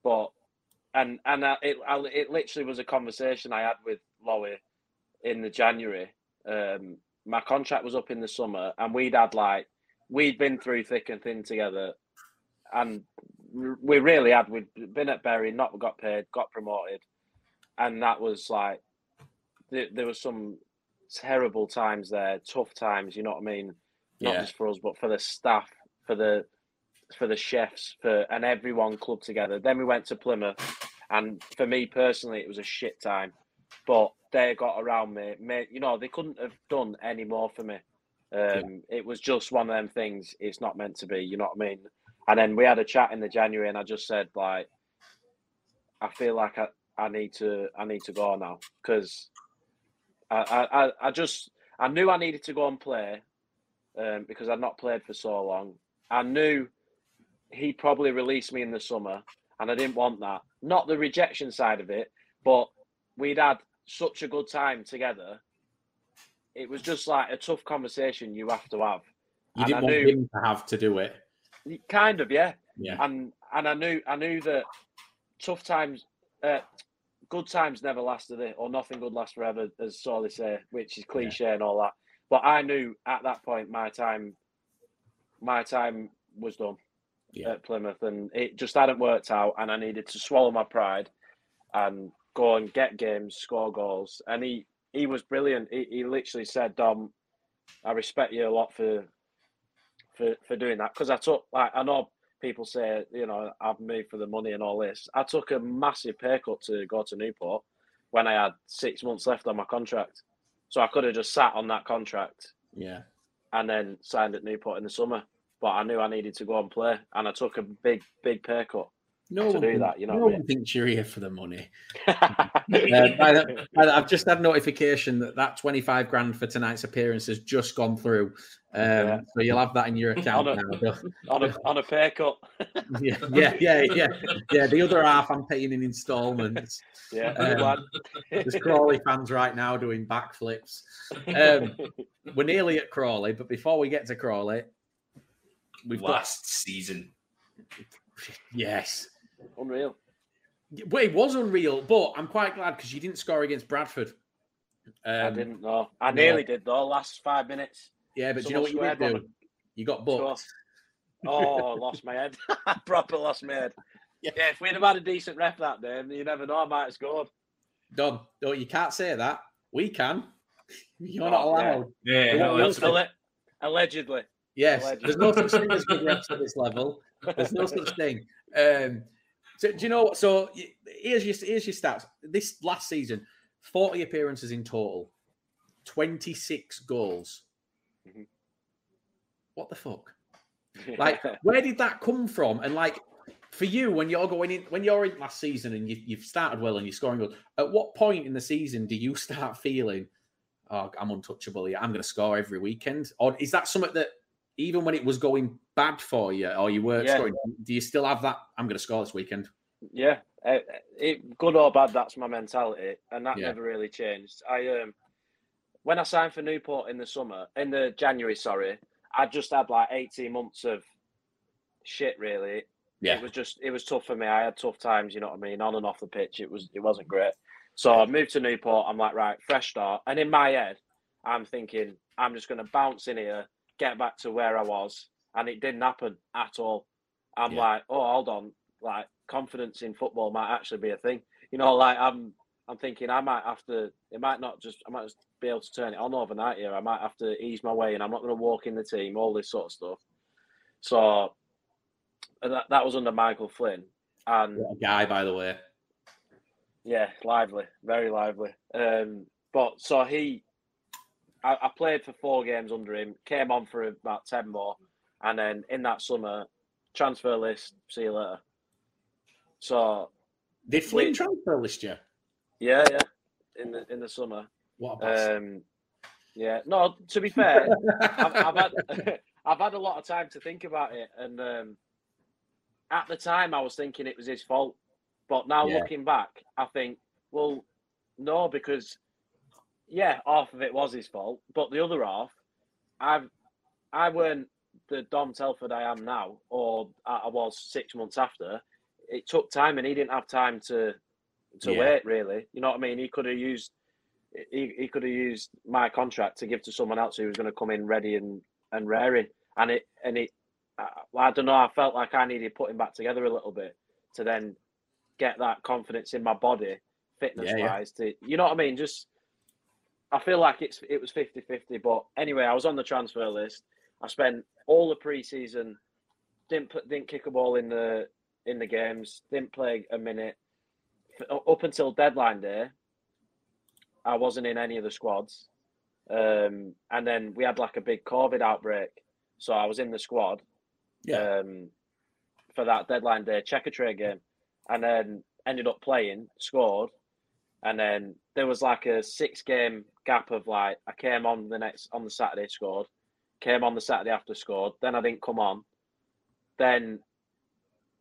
Speaker 4: but and and I, it I, it literally was a conversation I had with Lowy in the January. Um, my contract was up in the summer, and we'd had like we'd been through thick and thin together, and we really had. We'd been at Berry, not got paid, got promoted, and that was like there, there was some terrible times there, tough times. You know what I mean? Not
Speaker 2: Yeah.
Speaker 4: just for us, but for the staff, for the for the chefs, for and everyone club together. Then we went to Plymouth, and for me personally, it was a shit time. But they got around me, mate. You know, they couldn't have done any more for me. Um, It was just one of them things. It's not meant to be. You know what I mean? And then we had a chat in the January, and I just said like, I feel like I, I need to I need to go now because I, I I just I knew I needed to go and play um, because I'd not played for so long. I knew he probably released me in the summer, and I didn't want that. Not the rejection side of it, but we'd had such a good time together. It was just like a tough conversation you have to have.
Speaker 2: You
Speaker 4: And
Speaker 2: didn't
Speaker 4: I
Speaker 2: want
Speaker 4: knew-
Speaker 2: him to have to do it.
Speaker 4: Kind of, yeah.
Speaker 2: Yeah.
Speaker 4: And and I knew I knew that tough times, uh, good times never last, do they? Or nothing good lasts forever, as Solly say, which is cliche and all that. But I knew at that point my time, my time was done
Speaker 2: Yeah.
Speaker 4: at Plymouth, and it just hadn't worked out, and I needed to swallow my pride and go and get games, score goals. And he he was brilliant. He, he literally said, "Dom, I respect you a lot for for for doing that because I took like I know people say you know I've moved for the money and all this. I took a massive pay cut to go to Newport when I had six months left on my contract, so I could have just sat on that contract
Speaker 2: Yeah.
Speaker 4: and then signed at Newport in the summer. But I knew I needed to go and play, and I took a big big pay cut.
Speaker 2: No
Speaker 4: To
Speaker 2: one
Speaker 4: do
Speaker 2: think-
Speaker 4: that, you know
Speaker 2: no
Speaker 4: what I
Speaker 2: one
Speaker 4: mean?
Speaker 2: thinks you're here for the money. *laughs* Uh, by the, by the- I've just had notification that that 25 grand for tonight's appearance has just gone through. Um,
Speaker 4: Yeah.
Speaker 2: So you'll have that in your *laughs* account
Speaker 4: On
Speaker 2: now. *laughs*
Speaker 4: on a on a pay cut.
Speaker 2: yeah, yeah, yeah, yeah. Yeah, the other half I'm paying in installments.
Speaker 4: Yeah,
Speaker 2: Um. There's Crawley fans right now doing backflips. Um, we're nearly at Crawley, but before we get to Crawley, we've got
Speaker 3: Last season.
Speaker 2: yes.
Speaker 4: Unreal.
Speaker 2: Well, it was unreal, but I'm quite glad because you didn't score against Bradford. Um,
Speaker 4: I didn't know. I
Speaker 2: no.
Speaker 4: nearly did though. Last five minutes.
Speaker 2: Yeah, but do you know what you did
Speaker 4: squared
Speaker 2: do? You got
Speaker 4: Score.
Speaker 2: booked.
Speaker 4: Oh, *laughs* lost my head. *laughs* Proper lost my head.
Speaker 2: Yeah.
Speaker 4: Yeah. if we'd have had a decent ref that day, you never know. I might have scored.
Speaker 2: Dom, no, you can't say that. We can. *laughs* You're not
Speaker 4: Oh, yeah.
Speaker 2: allowed.
Speaker 3: Yeah,
Speaker 2: Well,
Speaker 3: no,
Speaker 2: well,
Speaker 3: that's
Speaker 2: well,
Speaker 3: good.
Speaker 4: Allegedly.
Speaker 2: Yes,
Speaker 4: Allegedly.
Speaker 2: there's no such thing as good refs at this level. There's no such thing. Um, so, do you know what? So here's your here's your stats. This last season, 40 appearances in total, 26 goals.
Speaker 4: Mhm.
Speaker 2: What the fuck? Like, *laughs* where did that come from? And like, for you, when you're going in, when you're in last season and you, you've started well and you're scoring goals, at what point in the season do you *laughs* start feeling, oh, I'm untouchable here. I'm going to score every weekend? Or is that something that even when it was going bad for you or you were
Speaker 4: Yeah.
Speaker 2: scoring, do you still have that? I'm going to score this weekend.
Speaker 4: Yeah, uh, it, good or bad, that's my mentality, and that
Speaker 2: Yeah.
Speaker 4: never really changed. I um, when I signed for Newport in the summer, in the January, sorry, I just had like eighteen months of shit. Really, it was just it was tough for me. I had tough times, you know what I mean, on and off the pitch. It was it wasn't great. So I moved to Newport. I'm like, right, fresh start. And in my head, I'm thinking I'm just going to bounce in here, get back to where I was, and it didn't happen at all. I'm
Speaker 2: Yeah.
Speaker 4: like, oh, hold on, like confidence in football might actually be a thing. You know, like I'm I'm thinking I might have to. It might not just. I might just be able to turn it on overnight here. I might have to ease my way, and I'm not going to walk in the team. All this sort of stuff. So that that was under Michael Flynn, and
Speaker 2: What a guy, by the way.
Speaker 4: yeah, lively, very lively. Um, but so he, I, I played for four games under him, came on for about ten more, and then in that summer, transfer list. See you later. So
Speaker 2: Did Flynn transfer list you?
Speaker 4: yeah, yeah, in the in the summer.
Speaker 2: What.
Speaker 4: Um, yeah, no. To be fair, *laughs* I've, I've had *laughs* I've had a lot of time to think about it, and um, at the time I was thinking it was his fault, but now
Speaker 2: Yeah.
Speaker 4: looking back, I think, well, no, because yeah, half of it was his fault, but the other half, I've I weren't the Dom Telford I am now, or I was six months after. It took time, and he didn't have time to to
Speaker 2: Yeah.
Speaker 4: wait. Really, you know what I mean? He could have used he, he could have used my contract to give to someone else who was going to come in ready and and raring, and it and it. I, I don't know. I felt like I needed putting back together a little bit to then get that confidence in my body, fitness
Speaker 2: Yeah, yeah.
Speaker 4: wise. To you know what I mean? Just I feel like it's it was 50-50. But anyway, I was on the transfer list. I spent all the preseason, didn't put, didn't kick a ball in the in the games, didn't play a minute up until deadline day. I wasn't in any of the squads. Um, and then we had like a big COVID outbreak, so I was in the squad
Speaker 2: Yeah.
Speaker 4: um, for that deadline day Checkatrade game, and then ended up playing, scored, and then there was like a six game gap of like I came on the next on the Saturday scored, came on the Saturday after scored, then I didn't come on, then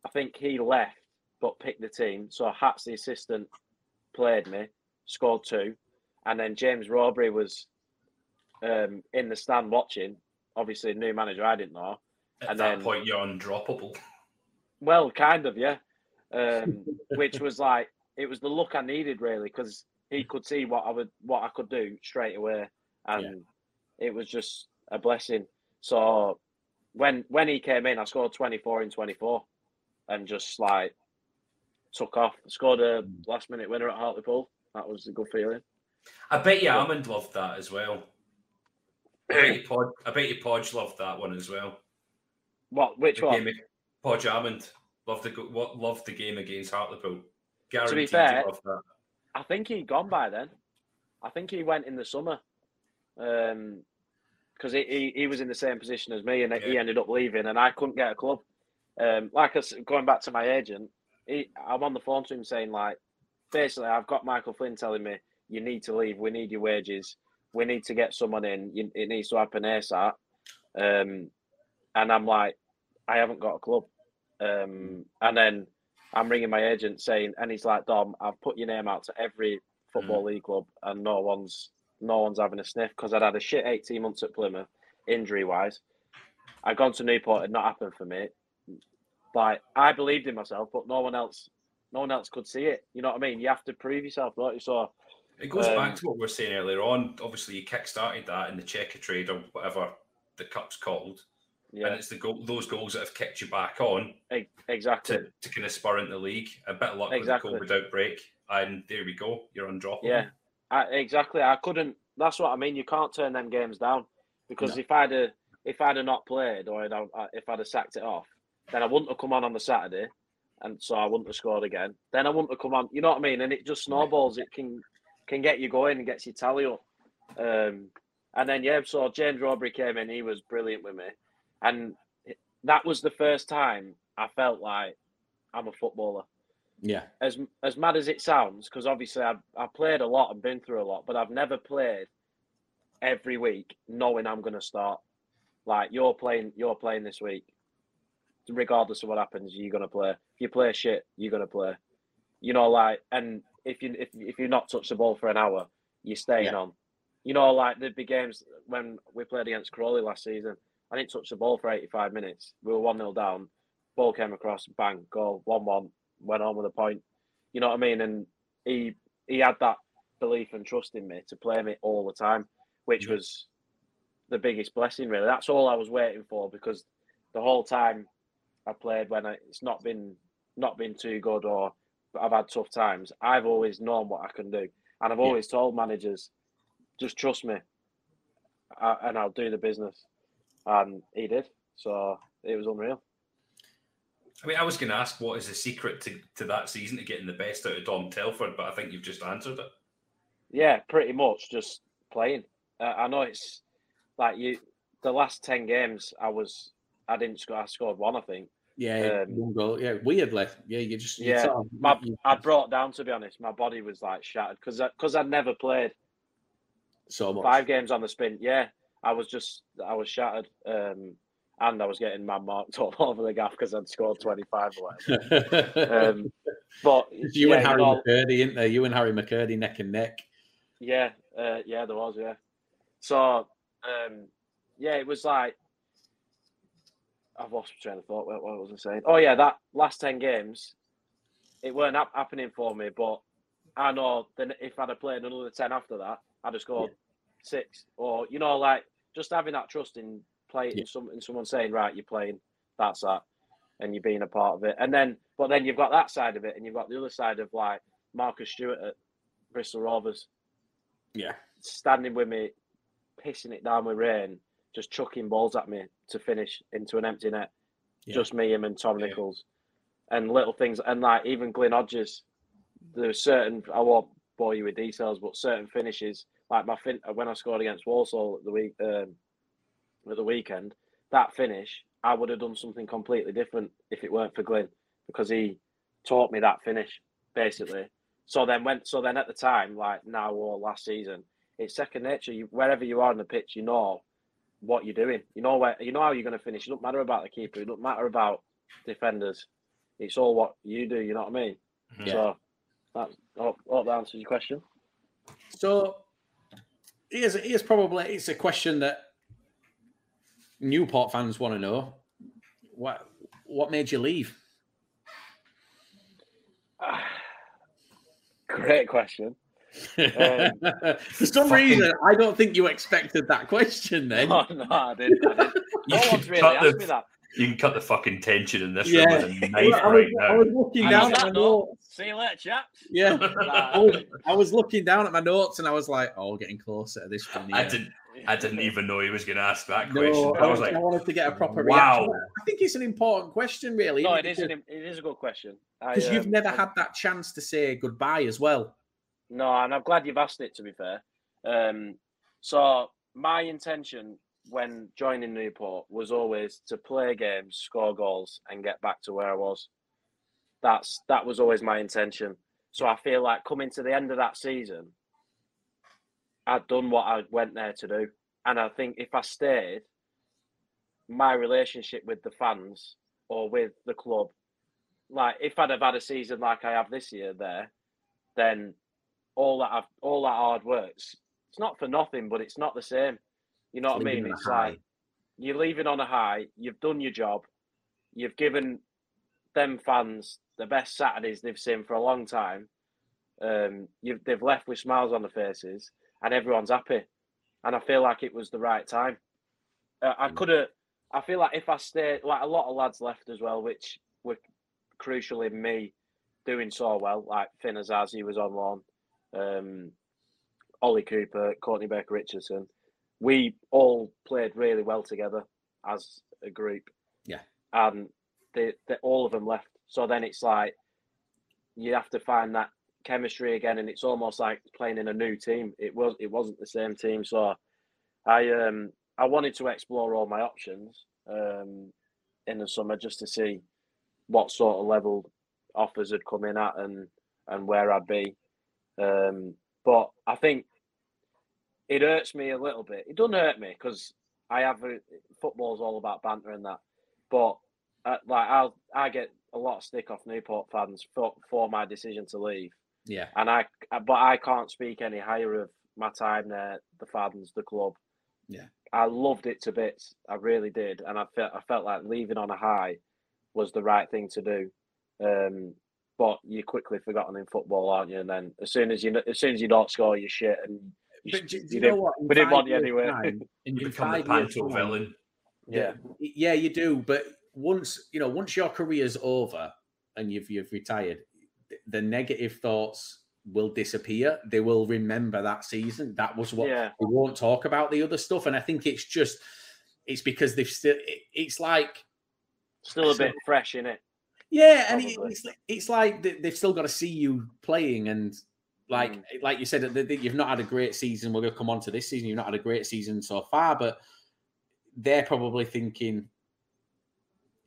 Speaker 4: I think he left but picked the team, so Hats the assistant played me, scored two, and then James Rowberry was um, in the stand watching. Obviously, new manager, I didn't know.
Speaker 3: At
Speaker 4: And
Speaker 3: that
Speaker 4: then-
Speaker 3: point, you're undroppable.
Speaker 4: Well, kind of, yeah. Um, which was like it was the look I needed really because he could see what I would what I could do straight away, and it was just a blessing. So when when he came in, I scored twenty four in twenty four, and just like took off. Scored a mm. last minute winner at Hartlepool. That was a good feeling.
Speaker 3: I bet you Amond loved that as well. I bet you Pod, I bet you Podge loved that one as well.
Speaker 4: What? Which
Speaker 3: The
Speaker 4: one?
Speaker 3: game- Podge Amond loved the what loved the game against Hartlepool. Guaranteed he
Speaker 4: fair-
Speaker 3: loved that.
Speaker 4: I think he'd gone by then. I think he went in the summer. Um, because he, he, he was in the same position as me, and he ended up leaving, and I couldn't get a club. Um, like I s going back to my agent, he, I'm on the phone to him saying like, basically, I've got Michael Flynn telling me you need to leave. We need your wages. We need to get someone in. You, it needs to happen ASAP. Um, and I'm like, I haven't got a club. Um, and then I'm ringing my agent saying, and he's like, Dom, I've put your name out to every football league club, and no one's no one's having a sniff because I'd had a shit 18 months at Plymouth, injury wise. I'd gone to Newport, it had not happened for me. Like I believed in myself, but no one else, no one else could see it. You know what I mean? You have to prove yourself, don't you? So
Speaker 3: It goes
Speaker 4: Um,
Speaker 3: back to what we were saying earlier on. Obviously, you kick-started that in the Checkatrade or whatever the cup's called, and it's the goal, those goals that have kicked you back on
Speaker 4: exactly.
Speaker 3: to, to kind of spur into the league. A bit of luck
Speaker 4: Exactly.
Speaker 3: with the COVID outbreak, and there we go. You're undroppable.
Speaker 4: Yeah, I, exactly. I couldn't. That's what I mean. You can't turn them games down because
Speaker 2: No.
Speaker 4: if I'd have, if I'd have not played or I'd if I'd have sacked it off, then I wouldn't have come on on the Saturday, and so I wouldn't have scored again. Then I wouldn't have come on. You know what I mean? And it just snowballs. It can can get you going and gets you tally up. Um, and then yeah, so James Rowberry came in. He was brilliant with me, and that was the first time I felt like I'm a footballer
Speaker 2: Yeah.
Speaker 4: as as mad as it sounds, because obviously I've I've played a lot and been through a lot, but I've never played every week knowing I'm going to start. Like you're playing, you're playing this week, regardless of what happens, you're going to play. If you play shit, you're going to play. You know, like, and if you if if you've not touch the ball for an hour, you're staying
Speaker 2: Yeah.
Speaker 4: on. You know, like the big games when we played against Crawley last season, I didn't touch the ball for 85 minutes. We were one 0 down. Ball came across, bang, goal, one one, went on with a point. You know what I mean? And he he had that belief and trust in me to play me all the time, which
Speaker 2: Yeah.
Speaker 4: was the biggest blessing. Really, that's all I was waiting for because the whole time I played when I, it's not been not been too good or I've had tough times. I've always known what I can do, and I've
Speaker 2: Yeah.
Speaker 4: always told managers, just trust me, and I'll do the business. And he did, so it was unreal.
Speaker 3: I mean, I was going to ask what is the secret to, to that season to getting the best out of Dom Telford, but I think you've just answered it.
Speaker 4: Yeah, pretty much just playing. Uh, I know it's like you. The last ten games, I was I didn't score. I scored one, I think.
Speaker 2: Yeah.
Speaker 4: Um,
Speaker 2: one goal. Yeah. Weirdly. Yeah. You just.
Speaker 4: Yeah,
Speaker 2: sort of-
Speaker 4: My,
Speaker 2: you-
Speaker 4: I brought down to be honest. My body was like shattered because because I'd never played
Speaker 2: so much.
Speaker 4: five games on the spin. Yeah, I was just I was shattered, um, and I was getting man marked *laughs* all over the gaff because I'd scored *laughs* twenty five or whatever. *laughs* Um, but
Speaker 2: you
Speaker 4: yeah,
Speaker 2: and Harry
Speaker 4: know,
Speaker 2: McKirdy, isn't there? You and Harry McKirdy neck and neck.
Speaker 4: Yeah, uh, yeah, there was, yeah. So, um, yeah, it was like I've lost my train of thought. What, what was I saying? Oh yeah, that last ten games, it weren't hap- happening for me. But I know that if I'd have played another ten after that, I'd have scored six. Or you know, like just having that trust in playing
Speaker 2: Yeah.
Speaker 4: some, in someone saying, right, you're playing, that's that, and you're being a part of it. And then, but then you've got that side of it, and you've got the other side of like Marcus Stewart at Bristol Rovers
Speaker 2: Yeah.
Speaker 4: standing with me, pissing it down with rain, just chucking balls at me to finish into an empty net.
Speaker 2: Yeah.
Speaker 4: Just me, him, and Tom
Speaker 3: Yeah.
Speaker 4: Nichols, and little things, and like even Glyn Hodges. There's certain I won't bore you with details, but certain finishes like my fin when I scored against Walsall at the week um, at the weekend, that finish, I would have done something completely different if it weren't for Glyn because he taught me that finish basically. So then when so then at the time, like now or last season, it's second nature. You, wherever you are on the pitch, you know what you're doing. You know where you know how you're going to finish. It doesn't matter about the keeper. It doesn't matter about defenders. It's all what you do. You know what I mean?
Speaker 3: Yeah.
Speaker 4: So that hope, hope that answers your question.
Speaker 2: So here's here's probably it's a question that Newport fans want to know. What what made you leave? *sighs*
Speaker 4: Great question.
Speaker 2: Um, *laughs* For some
Speaker 3: Fucking-
Speaker 2: reason, I don't think you expected that question. Then *laughs*
Speaker 4: Oh, no, I didn't. I didn't. *laughs* No one's really asked
Speaker 3: the-
Speaker 4: me that.
Speaker 3: You can cut the fucking tension in this
Speaker 2: Yeah.
Speaker 3: room with a *laughs*
Speaker 2: I
Speaker 3: knife
Speaker 2: was,
Speaker 3: right
Speaker 2: I
Speaker 3: now.
Speaker 2: was looking
Speaker 4: And
Speaker 2: down at my notes.
Speaker 4: see you later, chaps.
Speaker 2: Yeah, *laughs* I was, I was looking down at my notes and I was like, "Oh, getting closer to this one."
Speaker 3: I didn't. I didn't even know he was going to ask that question.
Speaker 2: I,
Speaker 3: I was like,
Speaker 2: I wanted to get a proper
Speaker 3: wow.
Speaker 2: reaction. I think it's an important question, really.
Speaker 4: No, it is. An, it is a good question. I,
Speaker 2: because you've
Speaker 4: um,
Speaker 2: never
Speaker 4: I-
Speaker 2: had that chance to say goodbye as well.
Speaker 4: No, and I'm glad you've asked it. To be fair, um, so my intention when joining Newport was always to play games, score goals, and get back to where I was. That's that was always my intention. So I feel like coming to the end of that season, I'd done what I went there to do, and I think if I stayed, my relationship with the fans or with the club, like if I'd have had a season like I have this year there, then all that I've, all that hard works. It's not for nothing, but it's not the same. You know what I mean? It's like you're leaving on a high. You've done your job. You've given them fans the best Saturdays they've seen for a long time. Um, you've they've left with smiles on their faces, and everyone's happy. And I feel like it was the right time. Uh, I
Speaker 2: Mm.
Speaker 4: could have. I feel like if I stayed, like a lot of lads left as well, which were crucial in me doing so well. Like Finn was on loan, um, Ollie Cooper, Courtney Baker Richardson. We all played really well together as a group.
Speaker 2: Yeah.
Speaker 4: and they, they all of them left. So then it's like you have to find that chemistry again, and it's almost like playing in a new team. It was it wasn't the same team, so I um I wanted to explore all my options um in the summer just to see what sort of level offers had come in at and and where I'd be. Um, but I think it hurts me a little bit. It doesn't hurt me because I have a, football's all about banter and that. But uh, like I'll I get a lot of stick off Newport fans for for my decision to leave,
Speaker 2: Yeah,
Speaker 4: and I but I can't speak any higher of my time there, the fans, the club.
Speaker 2: Yeah.
Speaker 4: I loved it to bits. I really did, and I felt I felt like leaving on a high was the right thing to do. Um, but you're quickly forgotten in football, aren't you? And then as soon as you as soon as you don't score, you shit, and
Speaker 2: but do, do
Speaker 4: you
Speaker 2: you know what? In
Speaker 4: we didn't want you
Speaker 2: years'
Speaker 4: anyway.
Speaker 2: time- *laughs* in-
Speaker 3: You become the
Speaker 2: five
Speaker 3: panto villain.
Speaker 4: yeah,
Speaker 2: yeah, you do. But once you know, once your career's over and you've you've retired, the negative thoughts will disappear. They will remember that season. That was what
Speaker 4: yeah,
Speaker 2: they won't talk about the other stuff. And I think it's just it's because they've still. It, it's like
Speaker 4: still a bit fresh in it.
Speaker 2: yeah, and it's like- it's like they've still got to see you playing and. Like,
Speaker 4: Mm.
Speaker 2: like you said, you've not had a great season. We're going to come on to this season. You've not had a great season so far, but they're probably thinking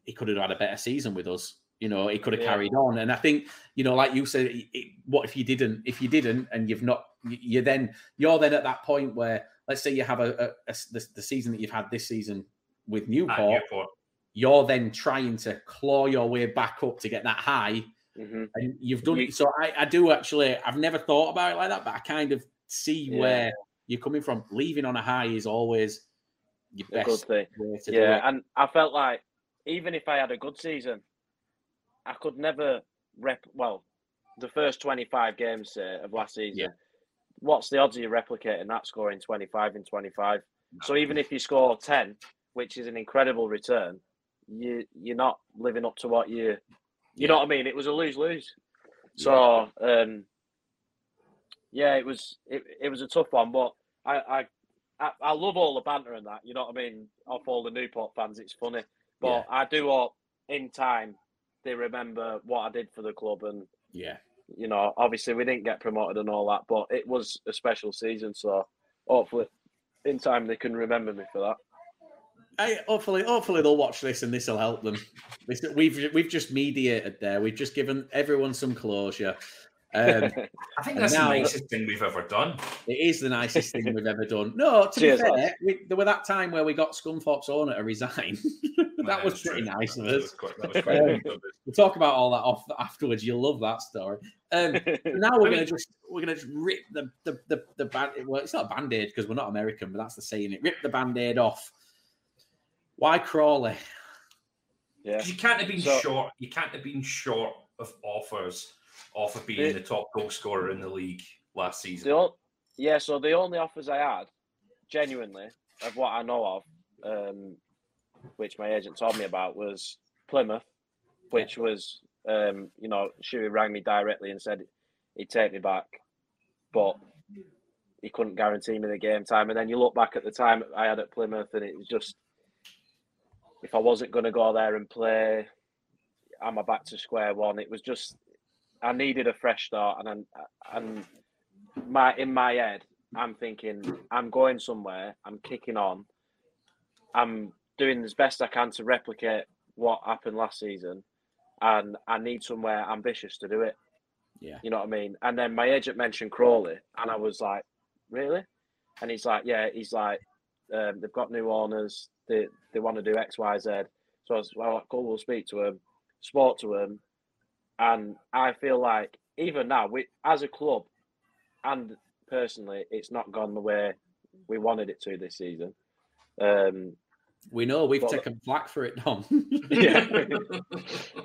Speaker 2: he could have had a better season with us. You know, he could have
Speaker 4: Yeah.
Speaker 2: carried on. And I think, you know, like you said, it, it- what if you didn't? If you didn't, and you've not, you- you're then you're then at that point where, let's say, you have a, a- a the, the season that you've had this season with Newport,
Speaker 3: Newport.
Speaker 2: you're then trying to claw your way back up to get that high,
Speaker 4: hmm
Speaker 2: and you've done it. So I, I do actually, I've never thought about it like that, but I kind of see
Speaker 4: Yeah.
Speaker 2: where you're coming from. Leaving on a high is always your
Speaker 4: A good
Speaker 2: best
Speaker 4: thing.
Speaker 2: way to do
Speaker 4: Yeah,
Speaker 2: it.
Speaker 4: and I felt like even if I had a good season, I could never rep. Well, the first twenty-five games say, of last season.
Speaker 2: Yeah.
Speaker 4: What's the odds of you replicating that scoring twenty-five in twenty-five? So even if you score ten, which is an incredible return, you you're not living up to what you. You know what I mean? It was a lose lose. So um, yeah, it was it, it was a tough one, but I, I I I love all the banter and that. You know what I mean? Off all the Newport fans, it's funny. But
Speaker 2: Yeah.
Speaker 4: I do hope in time they remember what I did for the club, and
Speaker 2: Yeah.
Speaker 4: you know, obviously we didn't get promoted and all that, but it was a special season. So hopefully, in time, they can remember me for that.
Speaker 2: Hey, hopefully, hopefully they'll watch this and this will help them. This, we've we've just mediated there. We've just given everyone some closure. Um, *laughs*
Speaker 3: I think that's
Speaker 2: now-
Speaker 3: the nicest thing we've ever done.
Speaker 2: it is the nicest thing we've ever done. No, to
Speaker 4: Cheers,
Speaker 2: be fair, we, there were that time where we got Scunthorpe's owner to resign. *laughs* that
Speaker 3: Yeah,
Speaker 2: was pretty
Speaker 3: true.
Speaker 2: nice of us.
Speaker 3: was quite- that was quite
Speaker 2: Um,
Speaker 3: nice of us.
Speaker 2: We'll talk about all that off afterwards. You'll love that story. Um, now we're *laughs*
Speaker 3: I mean-
Speaker 2: gonna just we're gonna just rip the the the, the band. Well, it's not a band aid because we're not American, but that's the saying. It rip the band aid off. Why Crawley?
Speaker 4: Yeah.
Speaker 3: you can't have been
Speaker 4: So-
Speaker 3: short. You can't have been short of offers off of being
Speaker 4: The-
Speaker 3: the top goal scorer in the league last season.
Speaker 4: The o- yeah, so the only offers I had, genuinely, of what I know of, um, which my agent told me about, was Plymouth, which was, um, you know, Shuey rang me directly and said he'd take me back, but he couldn't guarantee me the game time. And then you look back at the time I had at Plymouth, and it was just, if I wasn't going to go there and play, am I back to square one? It was just, I needed a fresh start, and I, and my in my head, I'm thinking I'm going somewhere. I'm kicking on. I'm doing as best I can to replicate what happened last season, and I need somewhere ambitious to do it.
Speaker 2: Yeah.
Speaker 4: You know what I mean? And then my agent mentioned Crawley, and I was like, "Really?" And he's like, "Yeah." He's like, um, "They've got new owners. They they want to do X, Y, Z. Z." So I was well, cool. We'll speak to them, sport to them. and I feel like even now, we as a club, and personally, it's not gone the way we wanted it to this season. Um,
Speaker 2: We know we've taken flack for it, Dom. *laughs*
Speaker 4: yeah, *laughs*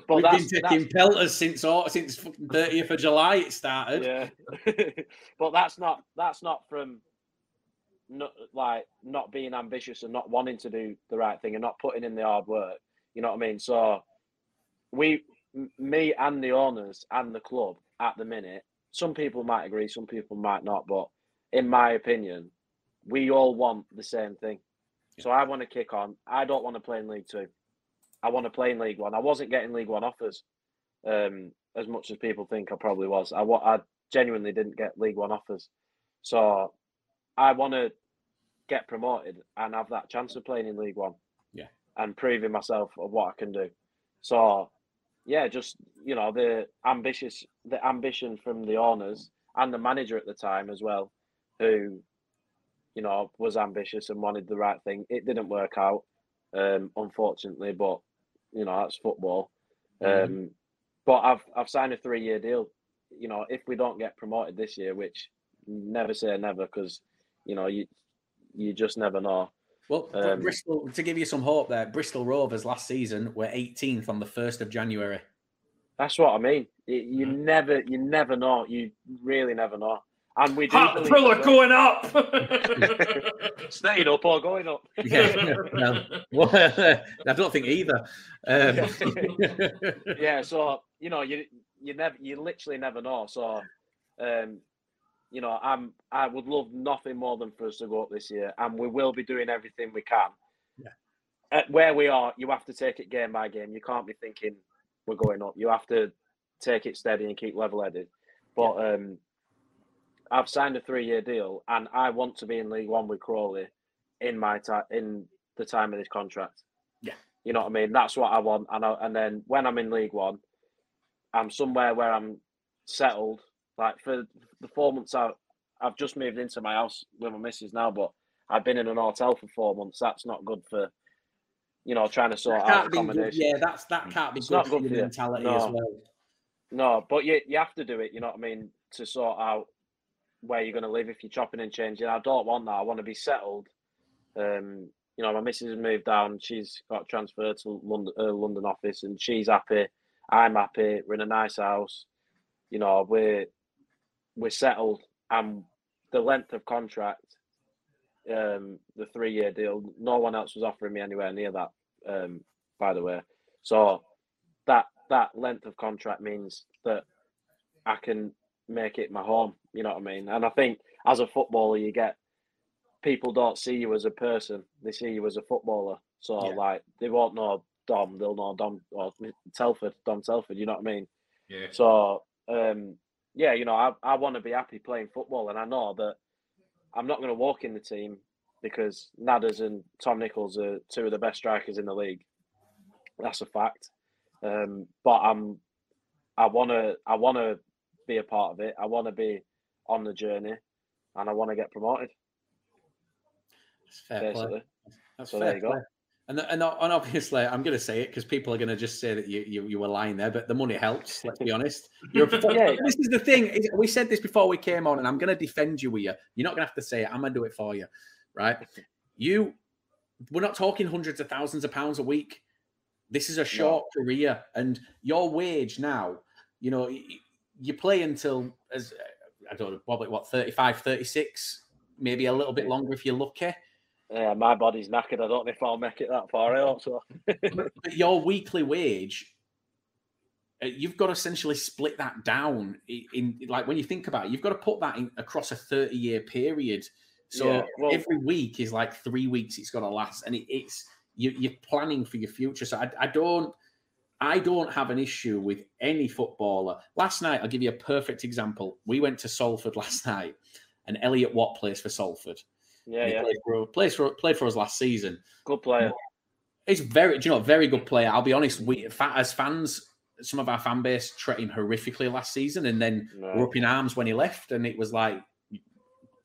Speaker 4: but
Speaker 2: we've
Speaker 4: that's,
Speaker 2: been taking pelters since since thirtieth of July. It started.
Speaker 4: yeah, *laughs* but that's not that's not from not like not being ambitious and not wanting to do the right thing and not putting in the hard work. You know what I mean? So we, m- me, and the owners and the club at the minute. Some people might agree, some people might not, but in my opinion, we all want the same thing. So I want to kick on. I don't want to play in League Two. I want to play in League One. I wasn't getting League One offers um, as much as people think I probably was. I, I genuinely didn't get League One offers. So I want to get promoted and have that chance of playing in League One.
Speaker 2: Yeah.
Speaker 4: And proving myself of what I can do. So yeah, just you know, the ambitious the ambition from the owners and the manager at the time as well, who, you know, was ambitious and wanted the right thing. It didn't work out, um, unfortunately, but you know, that's football.
Speaker 2: Mhm.
Speaker 4: Um, but I've I've signed a three year deal. You know, if we don't get promoted this year, which never say never, because you know you you just never know.
Speaker 2: Well,
Speaker 4: Um,
Speaker 2: Bristol to give you some hope there. Bristol Rovers last season were 18th on the first of January.
Speaker 4: That's what I mean. You, you
Speaker 2: Mm-hmm.
Speaker 4: never you never know. You really never know. And we do believe
Speaker 3: Hartlepool
Speaker 4: as
Speaker 3: are going up. *laughs*
Speaker 4: staying up or going up. *laughs*
Speaker 2: Yeah, well, well, I don't think either. Um, *laughs*
Speaker 4: yeah, so you know, you you never you literally never know. So um, you know, I'm I would love nothing more than for us to go up this year, and we will be doing everything we can.
Speaker 2: Yeah.
Speaker 4: At where we are, you have to take it game by game. You can't be thinking we're going up. You have to take it steady and keep level headed. But um, I've signed a three year deal, and I want to be in League One with Crawley in my time in the time of this contract.
Speaker 2: Yeah.
Speaker 4: You know what I mean? That's what I want. And I, and then when I'm in League One, I'm somewhere where I'm settled. Like for the four months I, I've just moved into my house with my missus now, but I've been in an hotel for four months. That's not good for, you know, trying to sort out
Speaker 2: can't be good.
Speaker 4: accommodation.
Speaker 2: Yeah, that's that can't be
Speaker 4: It's
Speaker 2: good
Speaker 4: not good for you.
Speaker 2: mentality
Speaker 4: No.
Speaker 2: as well.
Speaker 4: No, but you you have to do it. You know what I mean to sort out where you're going to live if you're chopping and changing. I don't want that. I want to be settled. Um, you know, my missus has moved down. She's got transferred to London, uh, London office, and she's happy. I'm happy. We're in a nice house. You know, we're we're settled, and the length of contract, um, the three year deal. No one else was offering me anywhere near that. Um, by the way, so that that length of contract means that I can make it my home. You know what I mean? And I think as a footballer, you get people don't see you as a person; they see you as a footballer. So
Speaker 2: Yeah.
Speaker 4: like they won't know Dom, they'll know Dom or Telford, Dom Telford. You know what I mean?
Speaker 3: yeah.
Speaker 4: So um, yeah, you know, I, I want to be happy playing football, and I know that I'm not going to walk in the team because Nadders and Tom Nichols are two of the best strikers in the league. That's a fact. Um, but I'm, I want to, I want to be a part of it. I want to be on the journey, and I want to get promoted.
Speaker 2: That's fair
Speaker 4: Basically,
Speaker 2: play. That's
Speaker 4: So
Speaker 2: fair
Speaker 4: there you go.
Speaker 2: play. And, and and obviously, I'm going to say it because people are going to just say that you, you you were lying there, but the money helps. Let's be honest. *laughs* Prof-
Speaker 4: Yeah.
Speaker 2: This is the thing. is- We said this before we came on, and I'm going to defend you with you. You're not going to have to say it. I'm going to do it for you, right? You, we're not talking hundreds of thousands of pounds a week. This is a short career, and your wage now. You know, you play until as I don't know, probably what 35, 36, maybe a little bit longer if you're lucky.
Speaker 4: Yeah, my body's knackered. I don't know if I'll make it that far. I hope so.
Speaker 2: but your weekly wage, uh, you've got to essentially split that down in, in like when you think about it, you've got to put that in across a 30 year period. So
Speaker 4: Yeah, well-
Speaker 2: every week is like three weeks it's got to last, and it, it's you, you're planning for your future. So I, I don't. I don't have an issue with any footballer. Last night, I'll give you a perfect example. We went to Salford *laughs* last night, and Elliot Watt plays for Salford.
Speaker 4: Yeah, yeah.
Speaker 2: played for, plays for played for us last season.
Speaker 4: Good player.
Speaker 2: He's very, do you know, very good player. I'll be honest. We, as fans, some of our fan base treated him horrifically last season, and then
Speaker 4: No.
Speaker 2: were up in arms when he left. And it was like,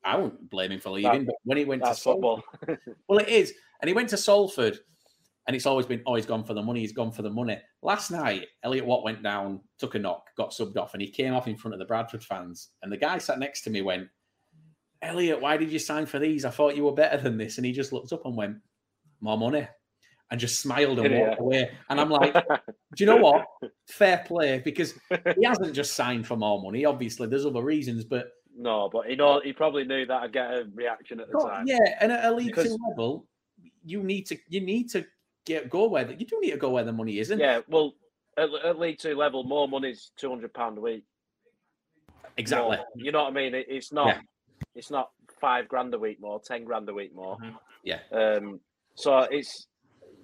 Speaker 2: I won't blame him for leaving, but when he went to
Speaker 4: football. *laughs*
Speaker 2: well, it is, and he went to Salford, and it's always been, oh, he's gone for the money. He's gone for the money. Last night, Elliot Watt went down, took a knock, got subbed off, and he came off in front of the Bradford fans. And the guy sat next to me went, Elliot, why did you sign for these? I thought you were better than this. And he just looked up and went, more money, and just smiled and walked away. And I'm like, do you know what? Fair play, because he *laughs* hasn't just signed for more money. Obviously, there's other reasons, but
Speaker 4: no, but he know he probably knew that I'd get a reaction at the
Speaker 2: God,
Speaker 4: time.
Speaker 2: yeah, and at a League
Speaker 4: Because-
Speaker 2: Two level, you need to you need to get go where the, you do need to go where the money is, and
Speaker 4: Yeah, well, at, at League Two level, more money's two hundred pound a week.
Speaker 2: exactly.
Speaker 4: More. You know what I mean? It, it's not.
Speaker 2: Yeah.
Speaker 4: It's not five grand a week more, ten grand a week more.
Speaker 3: Mhm.
Speaker 2: Yeah.
Speaker 4: Um. So it's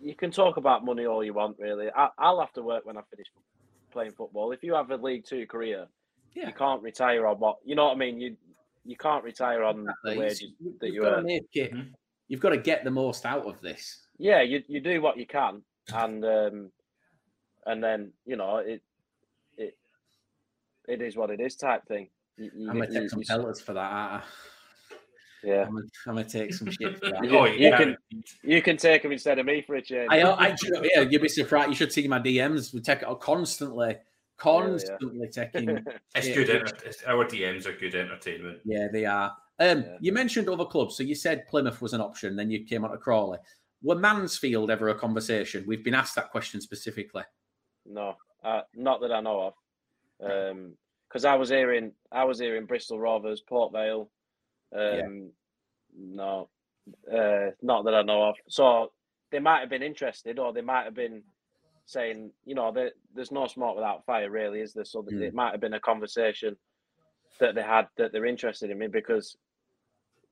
Speaker 4: you can talk about money all you want, really. I, I'll have to work when I finish playing football. If you have a League Two career,
Speaker 2: Yeah.
Speaker 4: you can't retire on what you know what I mean. You you can't retire on
Speaker 2: Exactly.
Speaker 4: the wages
Speaker 2: You-
Speaker 4: that
Speaker 2: you've
Speaker 4: you
Speaker 2: got to
Speaker 4: earn.
Speaker 2: it. You've got to get the most out of this.
Speaker 4: yeah, you you do what you can, and um, and then you know it it it is what it is type thing. You, you,
Speaker 2: I'm gonna
Speaker 4: you-
Speaker 2: take some
Speaker 4: you-
Speaker 2: pelters for that.
Speaker 4: yeah,
Speaker 2: I'm gonna, I'm gonna take some shit for that.
Speaker 4: You- *laughs*
Speaker 3: oh,
Speaker 4: you
Speaker 3: yeah.
Speaker 4: can- you can take them instead of me for a change.
Speaker 2: I, I, do you know- yeah, you'd be surprised. You should see my DMs. We take it constantly, constantly taking. *laughs*
Speaker 3: It's
Speaker 2: Yeah,
Speaker 3: good. Enter- it's- our DMs are good entertainment.
Speaker 2: Yeah, they are. Um,
Speaker 4: Yeah.
Speaker 2: You mentioned other clubs, so you said Plymouth was an option. Then you came on to Crawley. Were Mansfield ever a conversation? We've been asked that question specifically.
Speaker 4: no, uh, not that I know of. Because I was hearing, I was hearing Bristol Rovers, Port Vale. Um, No, uh, not that I know of. So they might have been interested, or they might have been saying, you know, there, there's no smoke without fire, really, is there? So
Speaker 2: Mm.
Speaker 4: it might have been a conversation that they had that they're interested in me because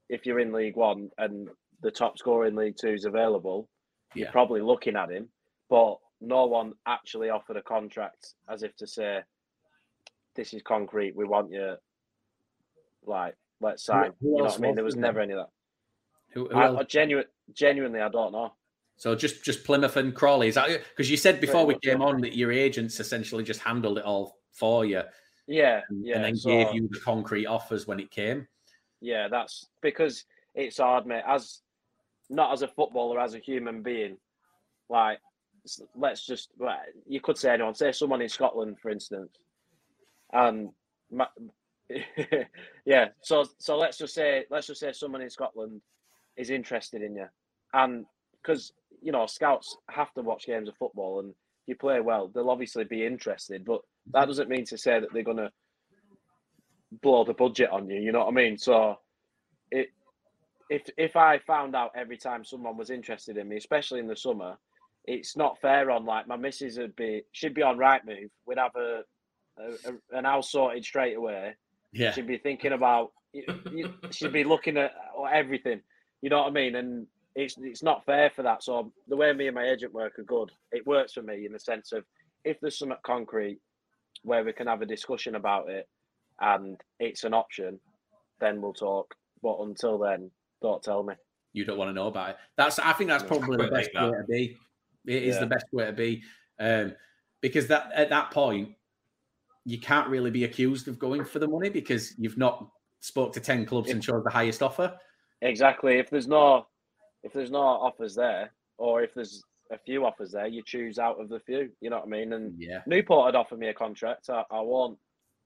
Speaker 4: if you're in League One and the top scorer in League Two is available,
Speaker 2: Yeah.
Speaker 4: you're probably looking at him. But no one actually offered a contract as if to say, "This is concrete. We want you." Like, let's sign.
Speaker 2: who
Speaker 4: you know what I mean? There was
Speaker 2: there?
Speaker 4: never any of that.
Speaker 2: Who, who
Speaker 4: I,
Speaker 2: else?
Speaker 4: I genu- genuinely, I don't know.
Speaker 2: So just just Plymouth and Crawley. Is that because you said before we came on that your agents essentially just handled it all for you
Speaker 4: Yeah,
Speaker 2: and,
Speaker 4: yeah.
Speaker 2: and then
Speaker 4: so-
Speaker 2: gave you the concrete offers when it came?
Speaker 4: Yeah, that's because it's hard, mate. As not as a footballer, as a human being, like let's just well, you could say anyone, say someone in Scotland, for instance, and ma- *laughs* yeah. So so let's just say let's just say someone in Scotland is interested in you, and because you know scouts have to watch games of football, and you play well, they'll obviously be interested, but that doesn't mean to say that they're gonna blow the budget on you. You know what I mean? So, it if if I found out every time someone was interested in me, especially in the summer, it's not fair. On like my missus would be, she'd be on Rightmove. We'd have a, a, a an house sorted straight away.
Speaker 2: Yeah.
Speaker 4: She'd be thinking about. you- you- She'd be looking at uh, everything. You know what I mean? And it's it's not fair for that. So the way me and my agent work are good. It works for me in the sense of if there's something concrete where we can have a discussion about it, and it's an option, then we'll talk. But until then, don't tell me.
Speaker 2: You don't want to know about it. That's I think that's probably the best way to be. It is
Speaker 4: Yeah.
Speaker 2: the best way to be. Um, because that at that point, you can't really be accused of going for the money because you've not spoke to 10 clubs and chose the highest offer.
Speaker 4: Exactly. If there's no, if there's no offers there, or if there's a few offers there, you choose out of the few. You know what I mean? And
Speaker 2: Yeah.
Speaker 4: Newport had offered me a contract. I, I won't.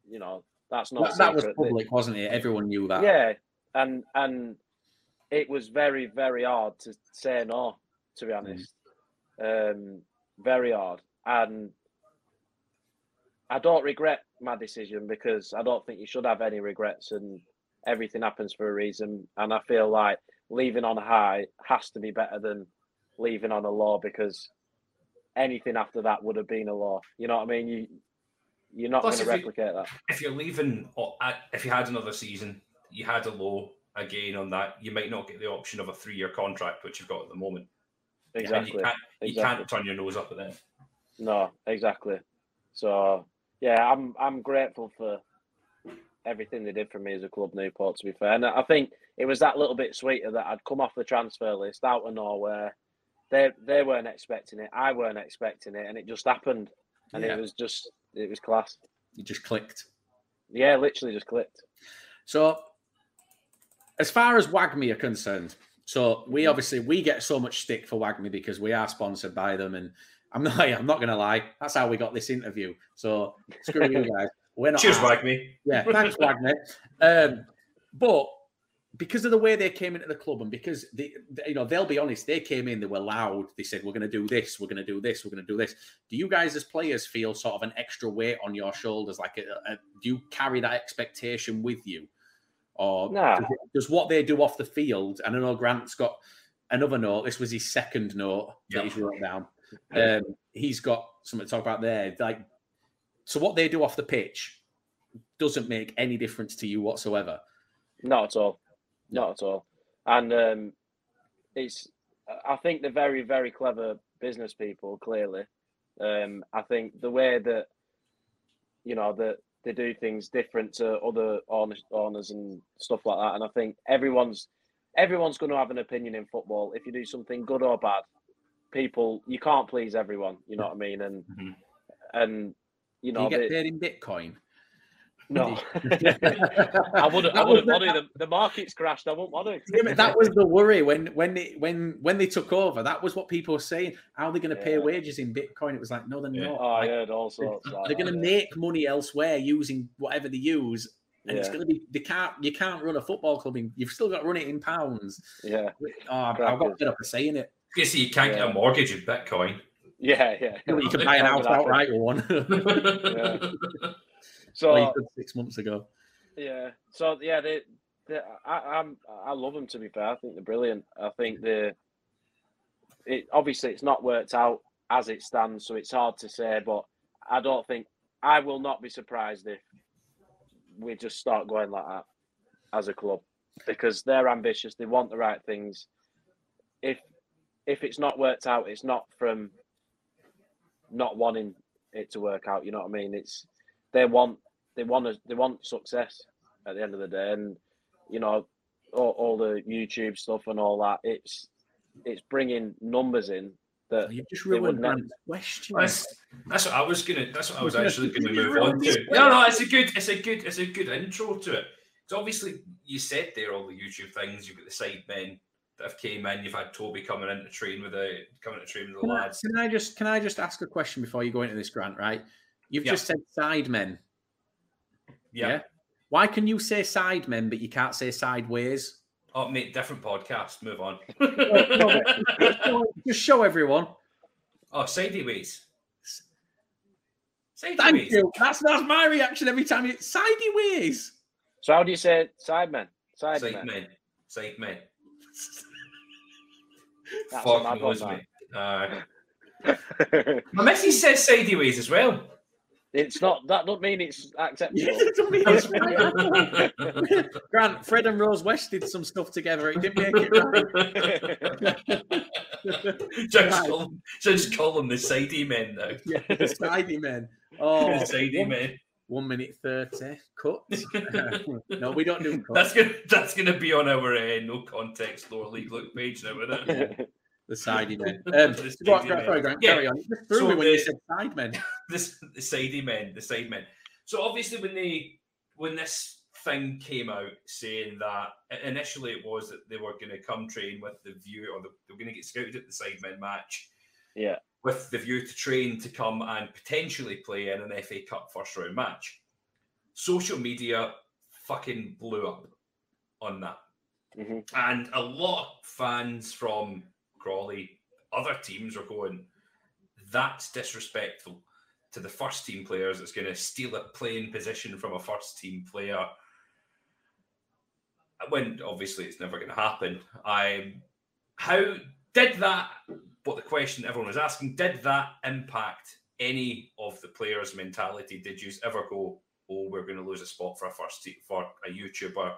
Speaker 4: You know, that's not
Speaker 2: That, that was public, wasn't it? Everyone knew that.
Speaker 4: Yeah, and and it was very very hard to say no. To be honest, um, very hard, and I don't regret my decision because I don't think you should have any regrets, and everything happens for a reason. And I feel like leaving on a high has to be better than leaving on a low because anything after that would have been a low. You know what I mean? You you're not going to
Speaker 3: if you-
Speaker 4: replicate that.
Speaker 3: if you're leaving, or uh, if you had another season, you had a low again on that, you might not get the option of a three-year contract, which you've got at the moment. And
Speaker 4: Exactly.
Speaker 3: you can't, you
Speaker 4: exactly.
Speaker 3: can't turn your nose up at that.
Speaker 4: No, exactly. So yeah, I'm I'm grateful for everything they did for me as a club, Newport. To be fair, and I think it was that little bit sweeter that I'd come off the transfer list out of nowhere. They they weren't expecting it. I weren't expecting it, and it just happened. And
Speaker 2: Yeah.
Speaker 4: it was just it was class.
Speaker 2: You just clicked.
Speaker 4: Yeah, literally just clicked.
Speaker 2: So, as far as WAGMI are concerned, so we mm. obviously we get so much stick for WAGMI because we are sponsored by them, and I'm not *laughs* I'm not gonna lie, that's how we got this interview. So screw you guys. We're not
Speaker 3: Cheers,
Speaker 2: asked.
Speaker 3: WAGMI.
Speaker 2: Yeah, thanks, WAGMI. Um, but because of the way they came into the club, and because they, they- you know, they'll be honest, they came in, they were loud. They said, "We're going to do this. We're going to do this. We're going to do this." Do you guys, as players, feel sort of an extra weight on your shoulders? Like, a, a, do you carry that expectation with you, or
Speaker 4: Nah.
Speaker 2: does, does what they do off the field? And I know Grant's got another note. This was his second note that he's wrote down. Um, he's got something to talk about there. Like, so what they do off the pitch doesn't make any difference to you whatsoever.
Speaker 4: Not at all. Not at all. And um, it's, I think they're very, very clever business people, clearly. Um, I think the way that, you know, that they do things different to other owners, owners and stuff like that. And I think everyone's, everyone's going to have an opinion in football. If you do something good or bad, people, you can't please everyone. You know what I mean? And,
Speaker 3: Mhm.
Speaker 4: and, you
Speaker 2: Do
Speaker 4: know,
Speaker 2: you get
Speaker 4: they-
Speaker 2: paid in Bitcoin?
Speaker 4: no. *laughs* I wouldn't, I
Speaker 2: That was
Speaker 4: wouldn't
Speaker 2: the-
Speaker 4: want to. The, the market's crashed. I wouldn't want to.
Speaker 2: Yeah, but that was the worry when when they when when they took over. That was what people were saying. How are they going to pay wages in Bitcoin? It was like, no, they're
Speaker 3: Yeah.
Speaker 2: not.
Speaker 4: Oh, I heard all sorts. like
Speaker 2: they're going to make money elsewhere using whatever they use, and it's going to be they can't you can't run a football club in. You've still got to run it in pounds.
Speaker 4: Yeah,
Speaker 2: Oh, I've I've got fed up of saying it.
Speaker 3: You see, you can't get a mortgage in Bitcoin.
Speaker 4: yeah, yeah.
Speaker 2: You can buy an
Speaker 4: Not
Speaker 2: house
Speaker 4: gonna
Speaker 2: outright with one. *laughs*
Speaker 4: So
Speaker 2: Well, could six months ago.
Speaker 4: yeah, so yeah, they, they I, I'm I love them to be fair. I think they're brilliant. I think they, it obviously it's not worked out as it stands, so it's hard to say. But I don't think I will not be surprised if we just start going like that as a club because they're ambitious. They want the right things. If if it's not worked out, it's not from not wanting it to work out. You know what I mean? It's they want they want a, they want success at the end of the day, and you know all, all the YouTube stuff and all that. It's it's bringing numbers in that
Speaker 2: You've just ruined
Speaker 4: not-
Speaker 2: Grant's question.
Speaker 3: That's that's what I was gonna. That's what I was *laughs* actually going to move on to.
Speaker 2: this
Speaker 3: No, no, it's a good, it's a good, it's a good intro to it. So obviously, you said there all the YouTube things. You've got the side men that have came in. You've had Toby coming in to train with the coming to train with the
Speaker 2: Can I,
Speaker 3: lads.
Speaker 2: can I just can I just ask a question before you go into this grant? Right, you've
Speaker 3: Yeah.
Speaker 2: just said sidemen.
Speaker 3: Yeah.
Speaker 2: Yeah. Why can you say sidemen but you can't say sideways?
Speaker 3: Oh, mate, different podcast. Move on. *laughs*
Speaker 2: just, show, everyone.
Speaker 3: oh, sideways.
Speaker 2: Thank you. That's that's my reaction every time. It's sideways.
Speaker 4: So how do you say sidemen? Sidemen.
Speaker 3: Side men. *laughs* Side men.
Speaker 4: That's a
Speaker 3: Fuck
Speaker 4: mad
Speaker 3: knows
Speaker 4: one,
Speaker 3: me. Uh, my missus says sideways as well.
Speaker 4: it's not. That don't mean it's acceptable. *laughs*
Speaker 2: Don't mean it's right. *laughs* Grant, Fred and Rose West did some stuff together. It didn't make it right. *laughs*
Speaker 3: just, call them, just call them the sidey men now.
Speaker 2: yeah, the sidey men. Oh,
Speaker 3: the sidey men.
Speaker 2: One minute thirty cut. *laughs* *laughs* no, we don't do cut.
Speaker 3: That's gonna that's gonna be on our uh, no context lower league look page now, isn't it? *laughs*
Speaker 2: the sidey men. Um,
Speaker 3: The
Speaker 2: go on,
Speaker 3: sidey
Speaker 2: go-
Speaker 3: men.
Speaker 2: sorry, Grant,
Speaker 3: Yeah.
Speaker 2: carry on. You threw
Speaker 3: So
Speaker 2: me when you
Speaker 3: the-
Speaker 2: said side men.
Speaker 3: this the sidey men, the side men. So obviously when they when this thing came out saying that initially it was that they were going to come train with the view or they were going to get scouted at the side men match
Speaker 4: yeah,
Speaker 3: with the view to train to come and potentially play in an FA Cup first round match. Social media fucking blew up on that.
Speaker 4: hmm
Speaker 3: And a lot of fans from Crawley, other teams are going, that's disrespectful to the first team players. It's going to steal a playing position from a first team player. When obviously it's never going to happen. I, how did that? What the question everyone was asking did that impact any of the players' mentality? Did you ever go, "Oh, we're going to lose a spot for a first team for a YouTuber"?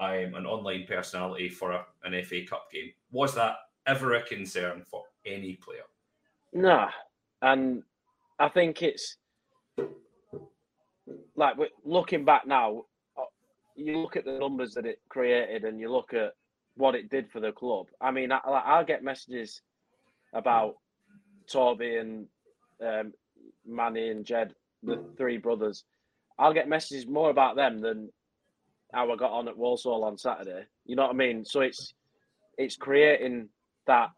Speaker 3: I'm an online personality for a, an FA Cup game. Was that ever a concern for any player?
Speaker 4: Nah, and I think it's like looking back now. uh, You look at the numbers that it created, and you look at what it did for the club. I mean, I, I'll get messages about Toby and um, Manny and Jed, the three brothers. I'll get messages more about them than how I got on at Walsall on Saturday. You know what I mean? So it's it's creating that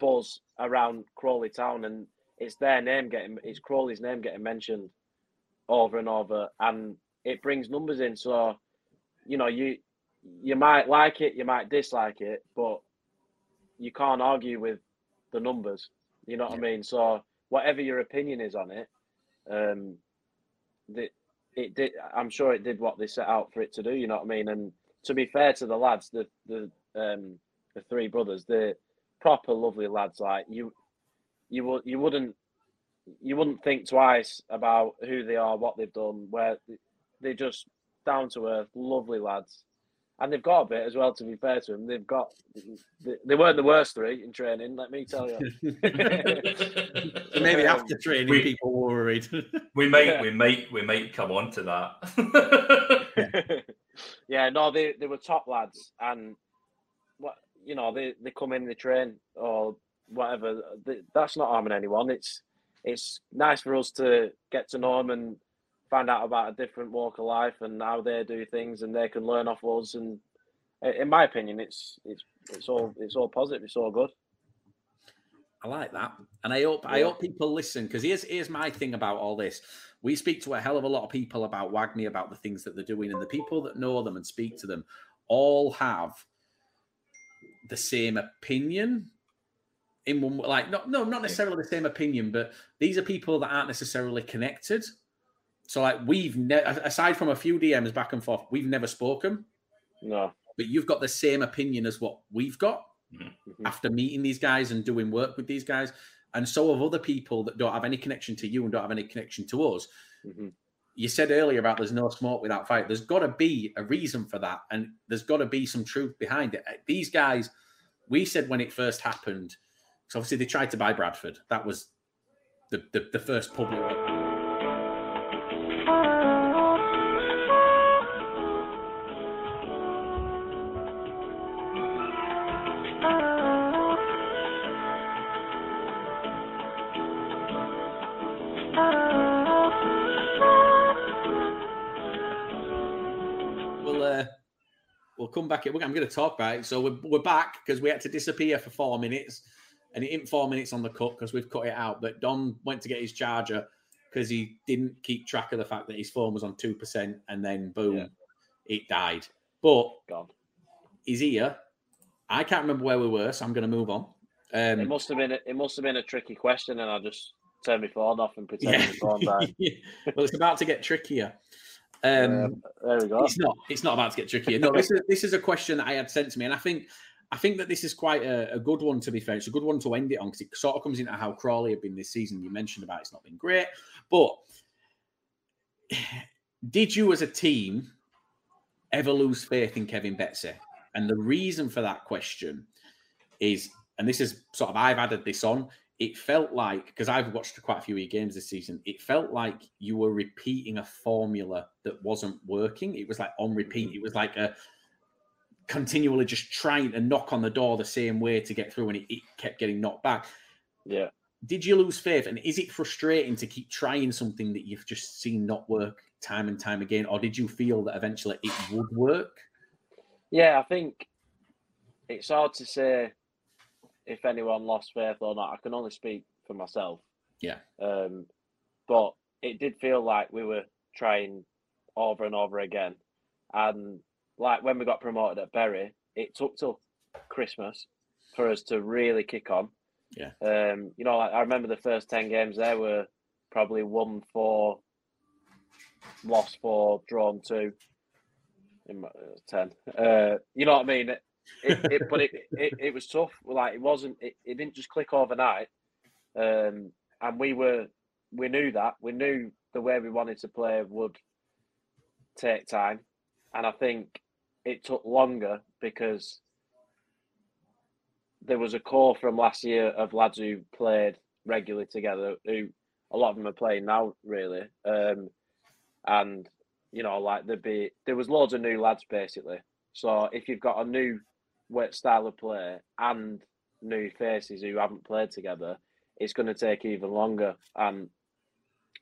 Speaker 4: buzz around Crawley Town, and it's their name getting it's Crawley's name getting mentioned over and over, and it brings numbers in. So you know you you might like it, you might dislike it, but you can't argue with the numbers. You know what I mean? So whatever your opinion is on it, um, the, it did. I'm sure it did what they set out for it to do. You know what I mean? And to be fair to the lads, the the um, the three brothers, they're proper lovely lads. Like you, you would you wouldn't you wouldn't think twice about who they are, what they've done. Where they're just down to earth, lovely lads. And they've got a bit as well. To be fair to them, they've got they, they weren't the worst three in training. Let me tell you.
Speaker 2: So *laughs* maybe
Speaker 4: Um,
Speaker 2: after training,
Speaker 3: we-
Speaker 2: people were worried. *laughs*
Speaker 3: We might,
Speaker 4: Yeah.
Speaker 3: we might, we might come on to that. *laughs*
Speaker 4: yeah, no, they, they were top lads, and what you know, they, they come in, they train or whatever. They, that's not harming anyone. It's it's nice for us to get to know them and find out about a different walk of life and how they do things, and they can learn off us. And in my opinion, it's it's it's all it's all positive. It's all good.
Speaker 2: I like that, and I hope I hope people listen because here's here's my thing about all this. We speak to a hell of a lot of people about Wagner about the things that they're doing, and the people that know them and speak to them all have the same opinion. In one, like not no not necessarily the same opinion, but these are people that aren't necessarily connected. So like we've never, aside from a few DMs back and forth, we've never spoken.
Speaker 4: No,
Speaker 2: But you've got the same opinion as what we've got
Speaker 4: Mhm.
Speaker 2: after meeting these guys and doing work with these guys. And so have other people that don't have any connection to you and don't have any connection to us.
Speaker 4: Mhm.
Speaker 2: You said earlier about there's no smoke without fire. There's got to be a reason for that. And there's got to be some truth behind it. These guys, we said when it first happened, so obviously they tried to buy Bradford. That was the, the, the first public. Back. I'm going to talk about it. So we're, we're back because we had to disappear for four minutes, and it ain't four minutes on the cut because we've cut it out. But Dom went to get his charger because he didn't keep track of the fact that his phone was on two percent, and then boom,
Speaker 4: Yeah.
Speaker 2: it died. But
Speaker 4: God,
Speaker 2: he's here. I can't remember where we were, so I'm going to move on.
Speaker 4: it
Speaker 2: Um,
Speaker 4: must have been a, it must have been a tricky question, and I just turned my phone off and pretended
Speaker 2: yeah.
Speaker 4: my phone died. *laughs*
Speaker 2: well, it's about to get trickier. Um,
Speaker 4: there we go.
Speaker 2: It's not. It's not about to get trickier. No, this is this is a question that I had sent to me, and I think I think that this is quite a, a good one. To be fair, it's a good one to end it on because it sort of comes into how Crawley have been this season. You mentioned about it's not been great, but did you as a team ever lose faith in Kevin Betsy? And the reason for that question is, and this is sort of I've added this on, it felt like because I've watched quite a few of your games this season, it felt like you were repeating a formula that wasn't working. It was like on repeat. Mm-hmm. It was like a continually just trying to knock on the door the same way to get through, and it, it kept getting knocked back.
Speaker 4: Yeah.
Speaker 2: Did you lose faith? And is it frustrating to keep trying something that you've just seen not work time and time again? Or did you feel that eventually it would work?
Speaker 4: Yeah, I think it's hard to say if anyone lost faith or not. I can only speak for myself.
Speaker 2: Yeah.
Speaker 4: Um, but it did feel like we were trying over and over again. And like when we got promoted at Bury, it took till Christmas for us to really kick on.
Speaker 2: Yeah.
Speaker 4: Um, you know, like I remember the first ten games there were probably one four, lost four, drawn two. In my, uh, ten. Uh, you know what I mean? It, it, but it, it it was tough. Like it wasn't. It, it didn't just click overnight. Um, and we were we knew that we knew the way we wanted to play would take time, and I think it took longer because there was a core from last year of lads who played regularly together. Who a lot of them are playing now, really. Um, and you know, like there'd be there was loads of new lads basically. So if you've got a new style of play and new faces who haven't played together, it's going to take even longer. And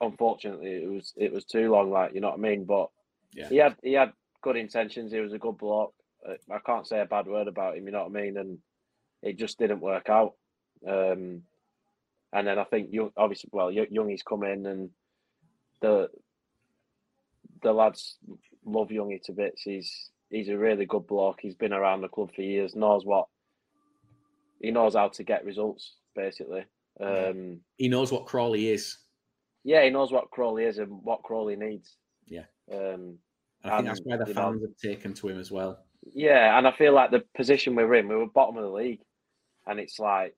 Speaker 4: unfortunately, it was it was too long. Like you know what I mean. But
Speaker 2: Yeah.
Speaker 4: he had he had good intentions. He was a good. Uh, I can't say a bad word about him. You know what I mean. And it just didn't work out. Um, and then I think young, obviously, well, Young- Youngie's come in and the the lads love Youngie to bits. He's he's a really good bloke. He's been around the club for years. Knows what he knows how to get results. Basically, um,
Speaker 2: He knows what Crawley is.
Speaker 4: yeah, he knows what Crawley is and what Crawley needs.
Speaker 2: Yeah.
Speaker 4: Um,
Speaker 2: I think that's why the
Speaker 4: you know-
Speaker 2: fans have taken to him as well.
Speaker 4: Yeah, and I feel like the position we're in, we were bottom of the league, and it's like,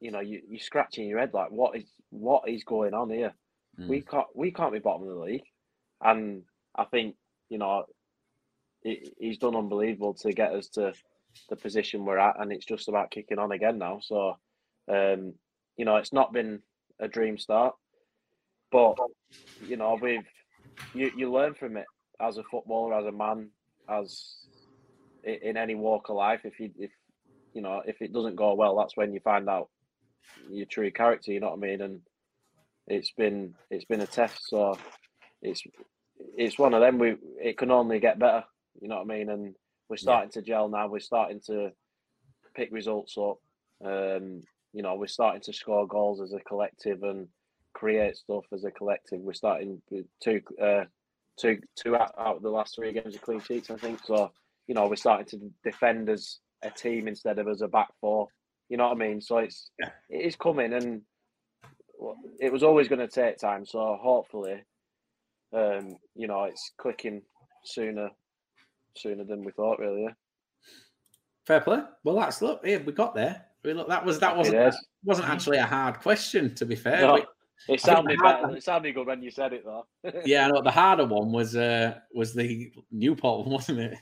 Speaker 4: you know, you you scratching your head like, what is what is going on here?
Speaker 2: Mm.
Speaker 4: We can't we can't be bottom of the league, and I think you know, he's done unbelievable to get us to the position we're at, and it's just about kicking on again now. So, um, you know, it's not been a dream start, but you know, we've you you learn from it as a footballer, as a man, as in any walk of life. If you if you know if it doesn't go well, that's when you find out your true character. You know what I mean? And it's been it's been a test. So it's it's one of them. We it can only get better. You know what I mean? And we're starting to gel now. We're starting to pick results up. Um, you know, we're starting to score goals as a collective and create stuff as a collective. We're starting with two, uh, two, two out, out of the last three games of clean sheets, I think. So, you know, we're starting to defend as a team instead of as a back four. You know what I mean? So it's
Speaker 2: Yeah.
Speaker 4: it is coming, and it was always going to take time. So hopefully, um, you know, it's clicking sooner sooner than we thought. Really, yeah.
Speaker 2: Fair play. Well, that's look. Yeah, we got there. Mean, look, that was that wasn't
Speaker 4: days.
Speaker 2: wasn't actually a hard question. To be fair,
Speaker 4: No,
Speaker 2: We-
Speaker 4: it sounded better.
Speaker 2: one-
Speaker 4: It sounded good when you said it, though. *laughs*
Speaker 2: yeah, I know the harder one was uh was the Newport one, wasn't it?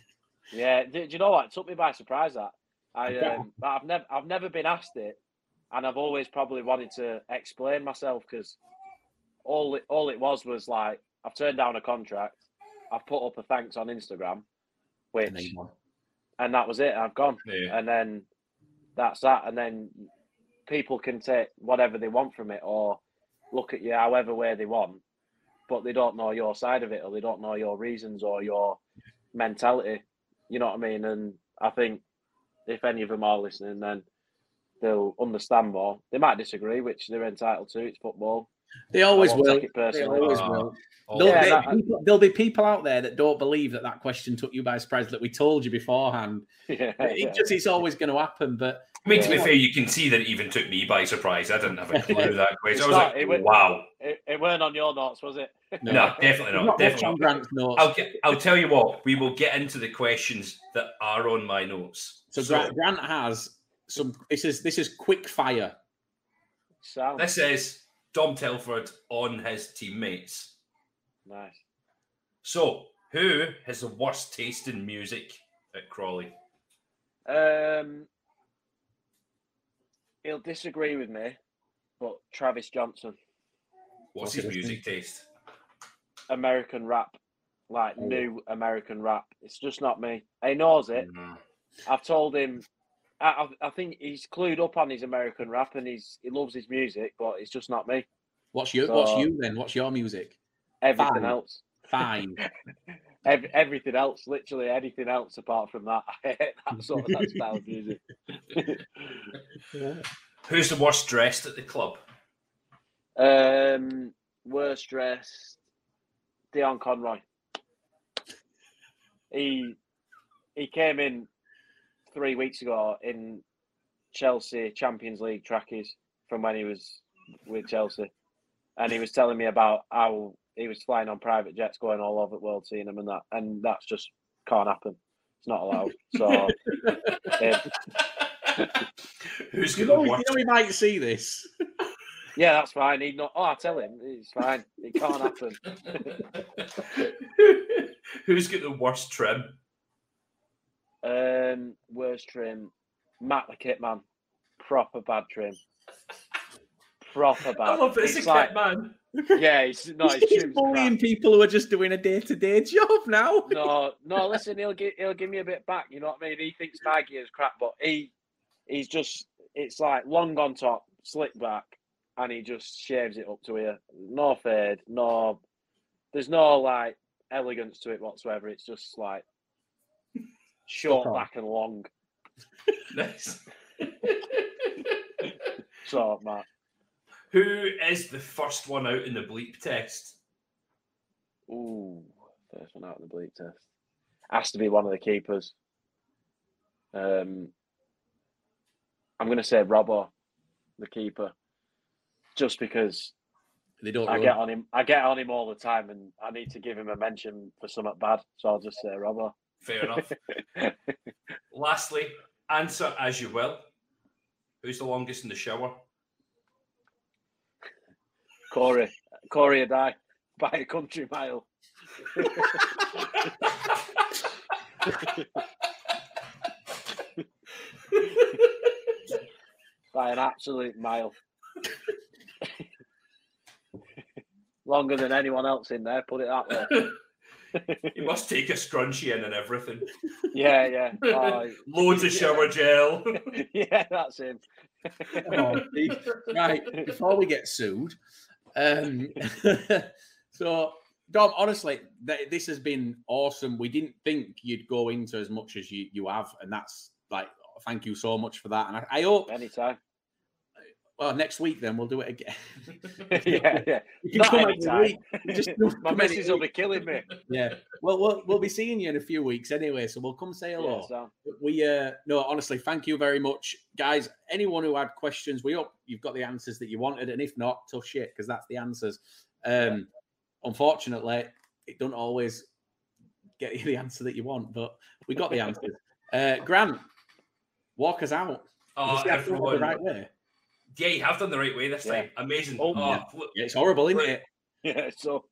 Speaker 4: Yeah, do, do you know what? It took me by surprise that I um, I've never I've never been asked it, and I've always probably wanted to explain myself because all it all it was was like I've turned down a contract, I've put up a thanks on Instagram, which
Speaker 2: And then you won.
Speaker 4: and that was it. I've gone,
Speaker 3: Yeah.
Speaker 4: and then that's that, and then people can take whatever they want from it or look at you however way they want, but they don't know your side of it or they don't know your reasons or your mentality. You know what I mean? And I think if any of them are listening, then they'll understand more. They might disagree, which they're entitled to. It's football.
Speaker 2: They always
Speaker 4: won't
Speaker 2: will.
Speaker 4: take it
Speaker 2: They always
Speaker 3: Ah.
Speaker 2: will.
Speaker 3: Oh,
Speaker 2: There'll,
Speaker 4: Yeah,
Speaker 2: be
Speaker 4: that-
Speaker 2: people, there'll be people out there that don't believe that that question took you by surprise. That we told you beforehand. *laughs*
Speaker 4: yeah,
Speaker 2: It
Speaker 4: yeah.
Speaker 2: just it's always going to happen. But
Speaker 3: I mean, to be fair, you can see that it even took me by surprise. I didn't have a clue *laughs* that quiz. I was
Speaker 4: not-
Speaker 3: like,
Speaker 4: it went-
Speaker 3: wow.
Speaker 4: It, it weren't on your notes, was it?
Speaker 3: No, definitely
Speaker 2: not
Speaker 3: not. Definitely not.
Speaker 2: Grant's notes.
Speaker 3: I'll, get, I'll tell you what, we will get into the questions that are on my notes.
Speaker 2: So,
Speaker 3: So,
Speaker 2: Grant, Grant has some. This is this is quick fire.
Speaker 4: Sound
Speaker 3: this is Dom Telford on his teammates.
Speaker 4: nice.
Speaker 3: So, who has the worst taste in music at Crawley?
Speaker 4: Um, he'll disagree with me, but Travis Johnson,
Speaker 3: What's
Speaker 2: What's
Speaker 3: his music taste?
Speaker 4: American rap, like
Speaker 2: Oh.
Speaker 4: new American rap. It's just not me. He knows it.
Speaker 3: Mm.
Speaker 4: I've told him. I, I, I think he's clued up on his American rap and he's he loves his music, but it's just not me.
Speaker 2: What's you? What's you then? What's your music?
Speaker 4: Everything
Speaker 2: Fine.
Speaker 4: else,
Speaker 2: Fine. *laughs*
Speaker 4: Ev- everything else, literally anything else apart from that. I *laughs* hate that sort of that *laughs* style of music.
Speaker 3: Who's the worst dressed at the club?
Speaker 4: Um, worst dressed, Dion Conroy. He he came in three weeks ago in Chelsea Champions League trackies from when he was with Chelsea, and he was telling me about how he was flying on private jets, going all over the world, seeing them and that, and that's just can't happen. It's not allowed. So *laughs* um,
Speaker 3: Who's
Speaker 2: you,
Speaker 3: got
Speaker 2: know,
Speaker 3: the
Speaker 2: you know he might see this. *laughs*
Speaker 4: yeah, that's fine. He'd not. Oh, I tell him it's fine. It can't happen. *laughs*
Speaker 3: Who's got the worst trim?
Speaker 4: Um, worst trim, Matt the Kit Man, proper bad trim, proper *laughs* bad.
Speaker 3: I love it. It's, a
Speaker 4: It's like-
Speaker 3: kit man.
Speaker 4: yeah, he's *laughs* no,
Speaker 2: He's, he's bullying
Speaker 4: crap.
Speaker 2: people who are just doing a day-to-day job now.
Speaker 4: No, no, listen, he'll give he'll give me a bit back. You know what I mean? He thinks my gear's crap, but he he's just it's like long on top, slick back, and he just shaves it up to here. No fade, no. There's no like elegance to it whatsoever. It's just like short, back, and long. *laughs*
Speaker 3: Nice. *laughs*
Speaker 4: So, Matt.
Speaker 3: Who is the first one out in the bleep test?
Speaker 4: Ooh, first one out of the bleep test. Has to be one of the keepers. Um, I'm going to say Robbo, the keeper, just because
Speaker 2: They don't
Speaker 4: I
Speaker 2: run.
Speaker 4: get on him. I get on him all the time, and I need to give him a mention for something bad. So I'll just say Robbo.
Speaker 3: Fair enough. *laughs* Lastly, answer as you will. Who's the longest in the shower?
Speaker 4: Corey, Corey and I by a country mile. *laughs* by an absolute mile. *laughs* Longer than anyone else in there, put it that way. *laughs*
Speaker 3: You must take a scrunchie in and everything.
Speaker 4: Yeah, yeah. Oh, *laughs*
Speaker 3: Loads of shower gel. *laughs*
Speaker 4: yeah, that's him.
Speaker 2: Oh, right before we get sued um so dom honestly th- this has been awesome we didn't think you'd go into as much as you you have and that's like thank you so much for that and i, I hope
Speaker 4: Anytime.
Speaker 2: Well next week then we'll do it again *laughs*
Speaker 4: yeah, yeah. *laughs*
Speaker 2: you can
Speaker 4: Not
Speaker 2: come every
Speaker 4: anytime.
Speaker 2: week. Just *laughs*
Speaker 4: My
Speaker 2: come every
Speaker 4: missus will be killing me.
Speaker 2: yeah well, well we'll be seeing you in a few weeks anyway so we'll come say hello
Speaker 4: Yeah, so-
Speaker 2: we uh no honestly thank you very much guys anyone who had questions we hope you've got the answers that you wanted and if not tough shit because that's the answers um unfortunately it don't always get you the answer that you want but we got the answers uh grant walk us out
Speaker 3: Oh,
Speaker 2: You see I've done it
Speaker 3: everyone.
Speaker 2: the right way
Speaker 3: Yeah, you have done the right way this
Speaker 4: Yeah.
Speaker 3: time. Amazing.
Speaker 4: Oh,
Speaker 3: Oh,
Speaker 2: yeah. yeah, it's horrible isn't it *laughs*
Speaker 4: Yeah, so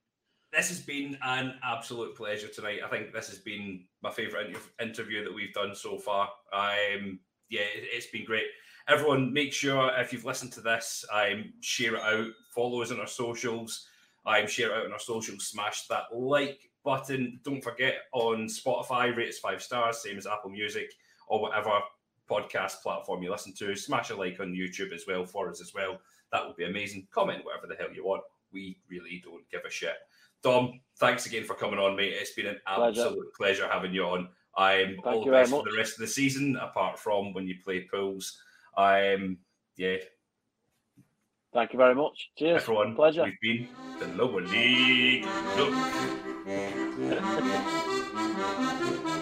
Speaker 3: this has been an absolute pleasure tonight. I think this has been my favourite inter- interview that we've done so far. Um, yeah, it, it's been great. Everyone, make sure if you've listened to this, um, share it out. Follow us on our socials. Um, share it out on our socials. Smash that like button. Don't forget on Spotify, rate us five stars, same as Apple Music or whatever podcast platform you listen to. Smash a like on YouTube as well for us as well. That would be amazing. Comment whatever the hell you want. We really don't give a shit. Dom, thanks again for coming on, mate. It's been an
Speaker 4: Pleasure.
Speaker 3: absolute pleasure having you on. I'm
Speaker 4: Thank
Speaker 3: all the best for the rest of the season, apart from when you play pools. I'm yeah,
Speaker 4: thank you very much. Cheers.
Speaker 3: everyone,
Speaker 4: Pleasure.
Speaker 3: we've been the lower league. Look. *laughs*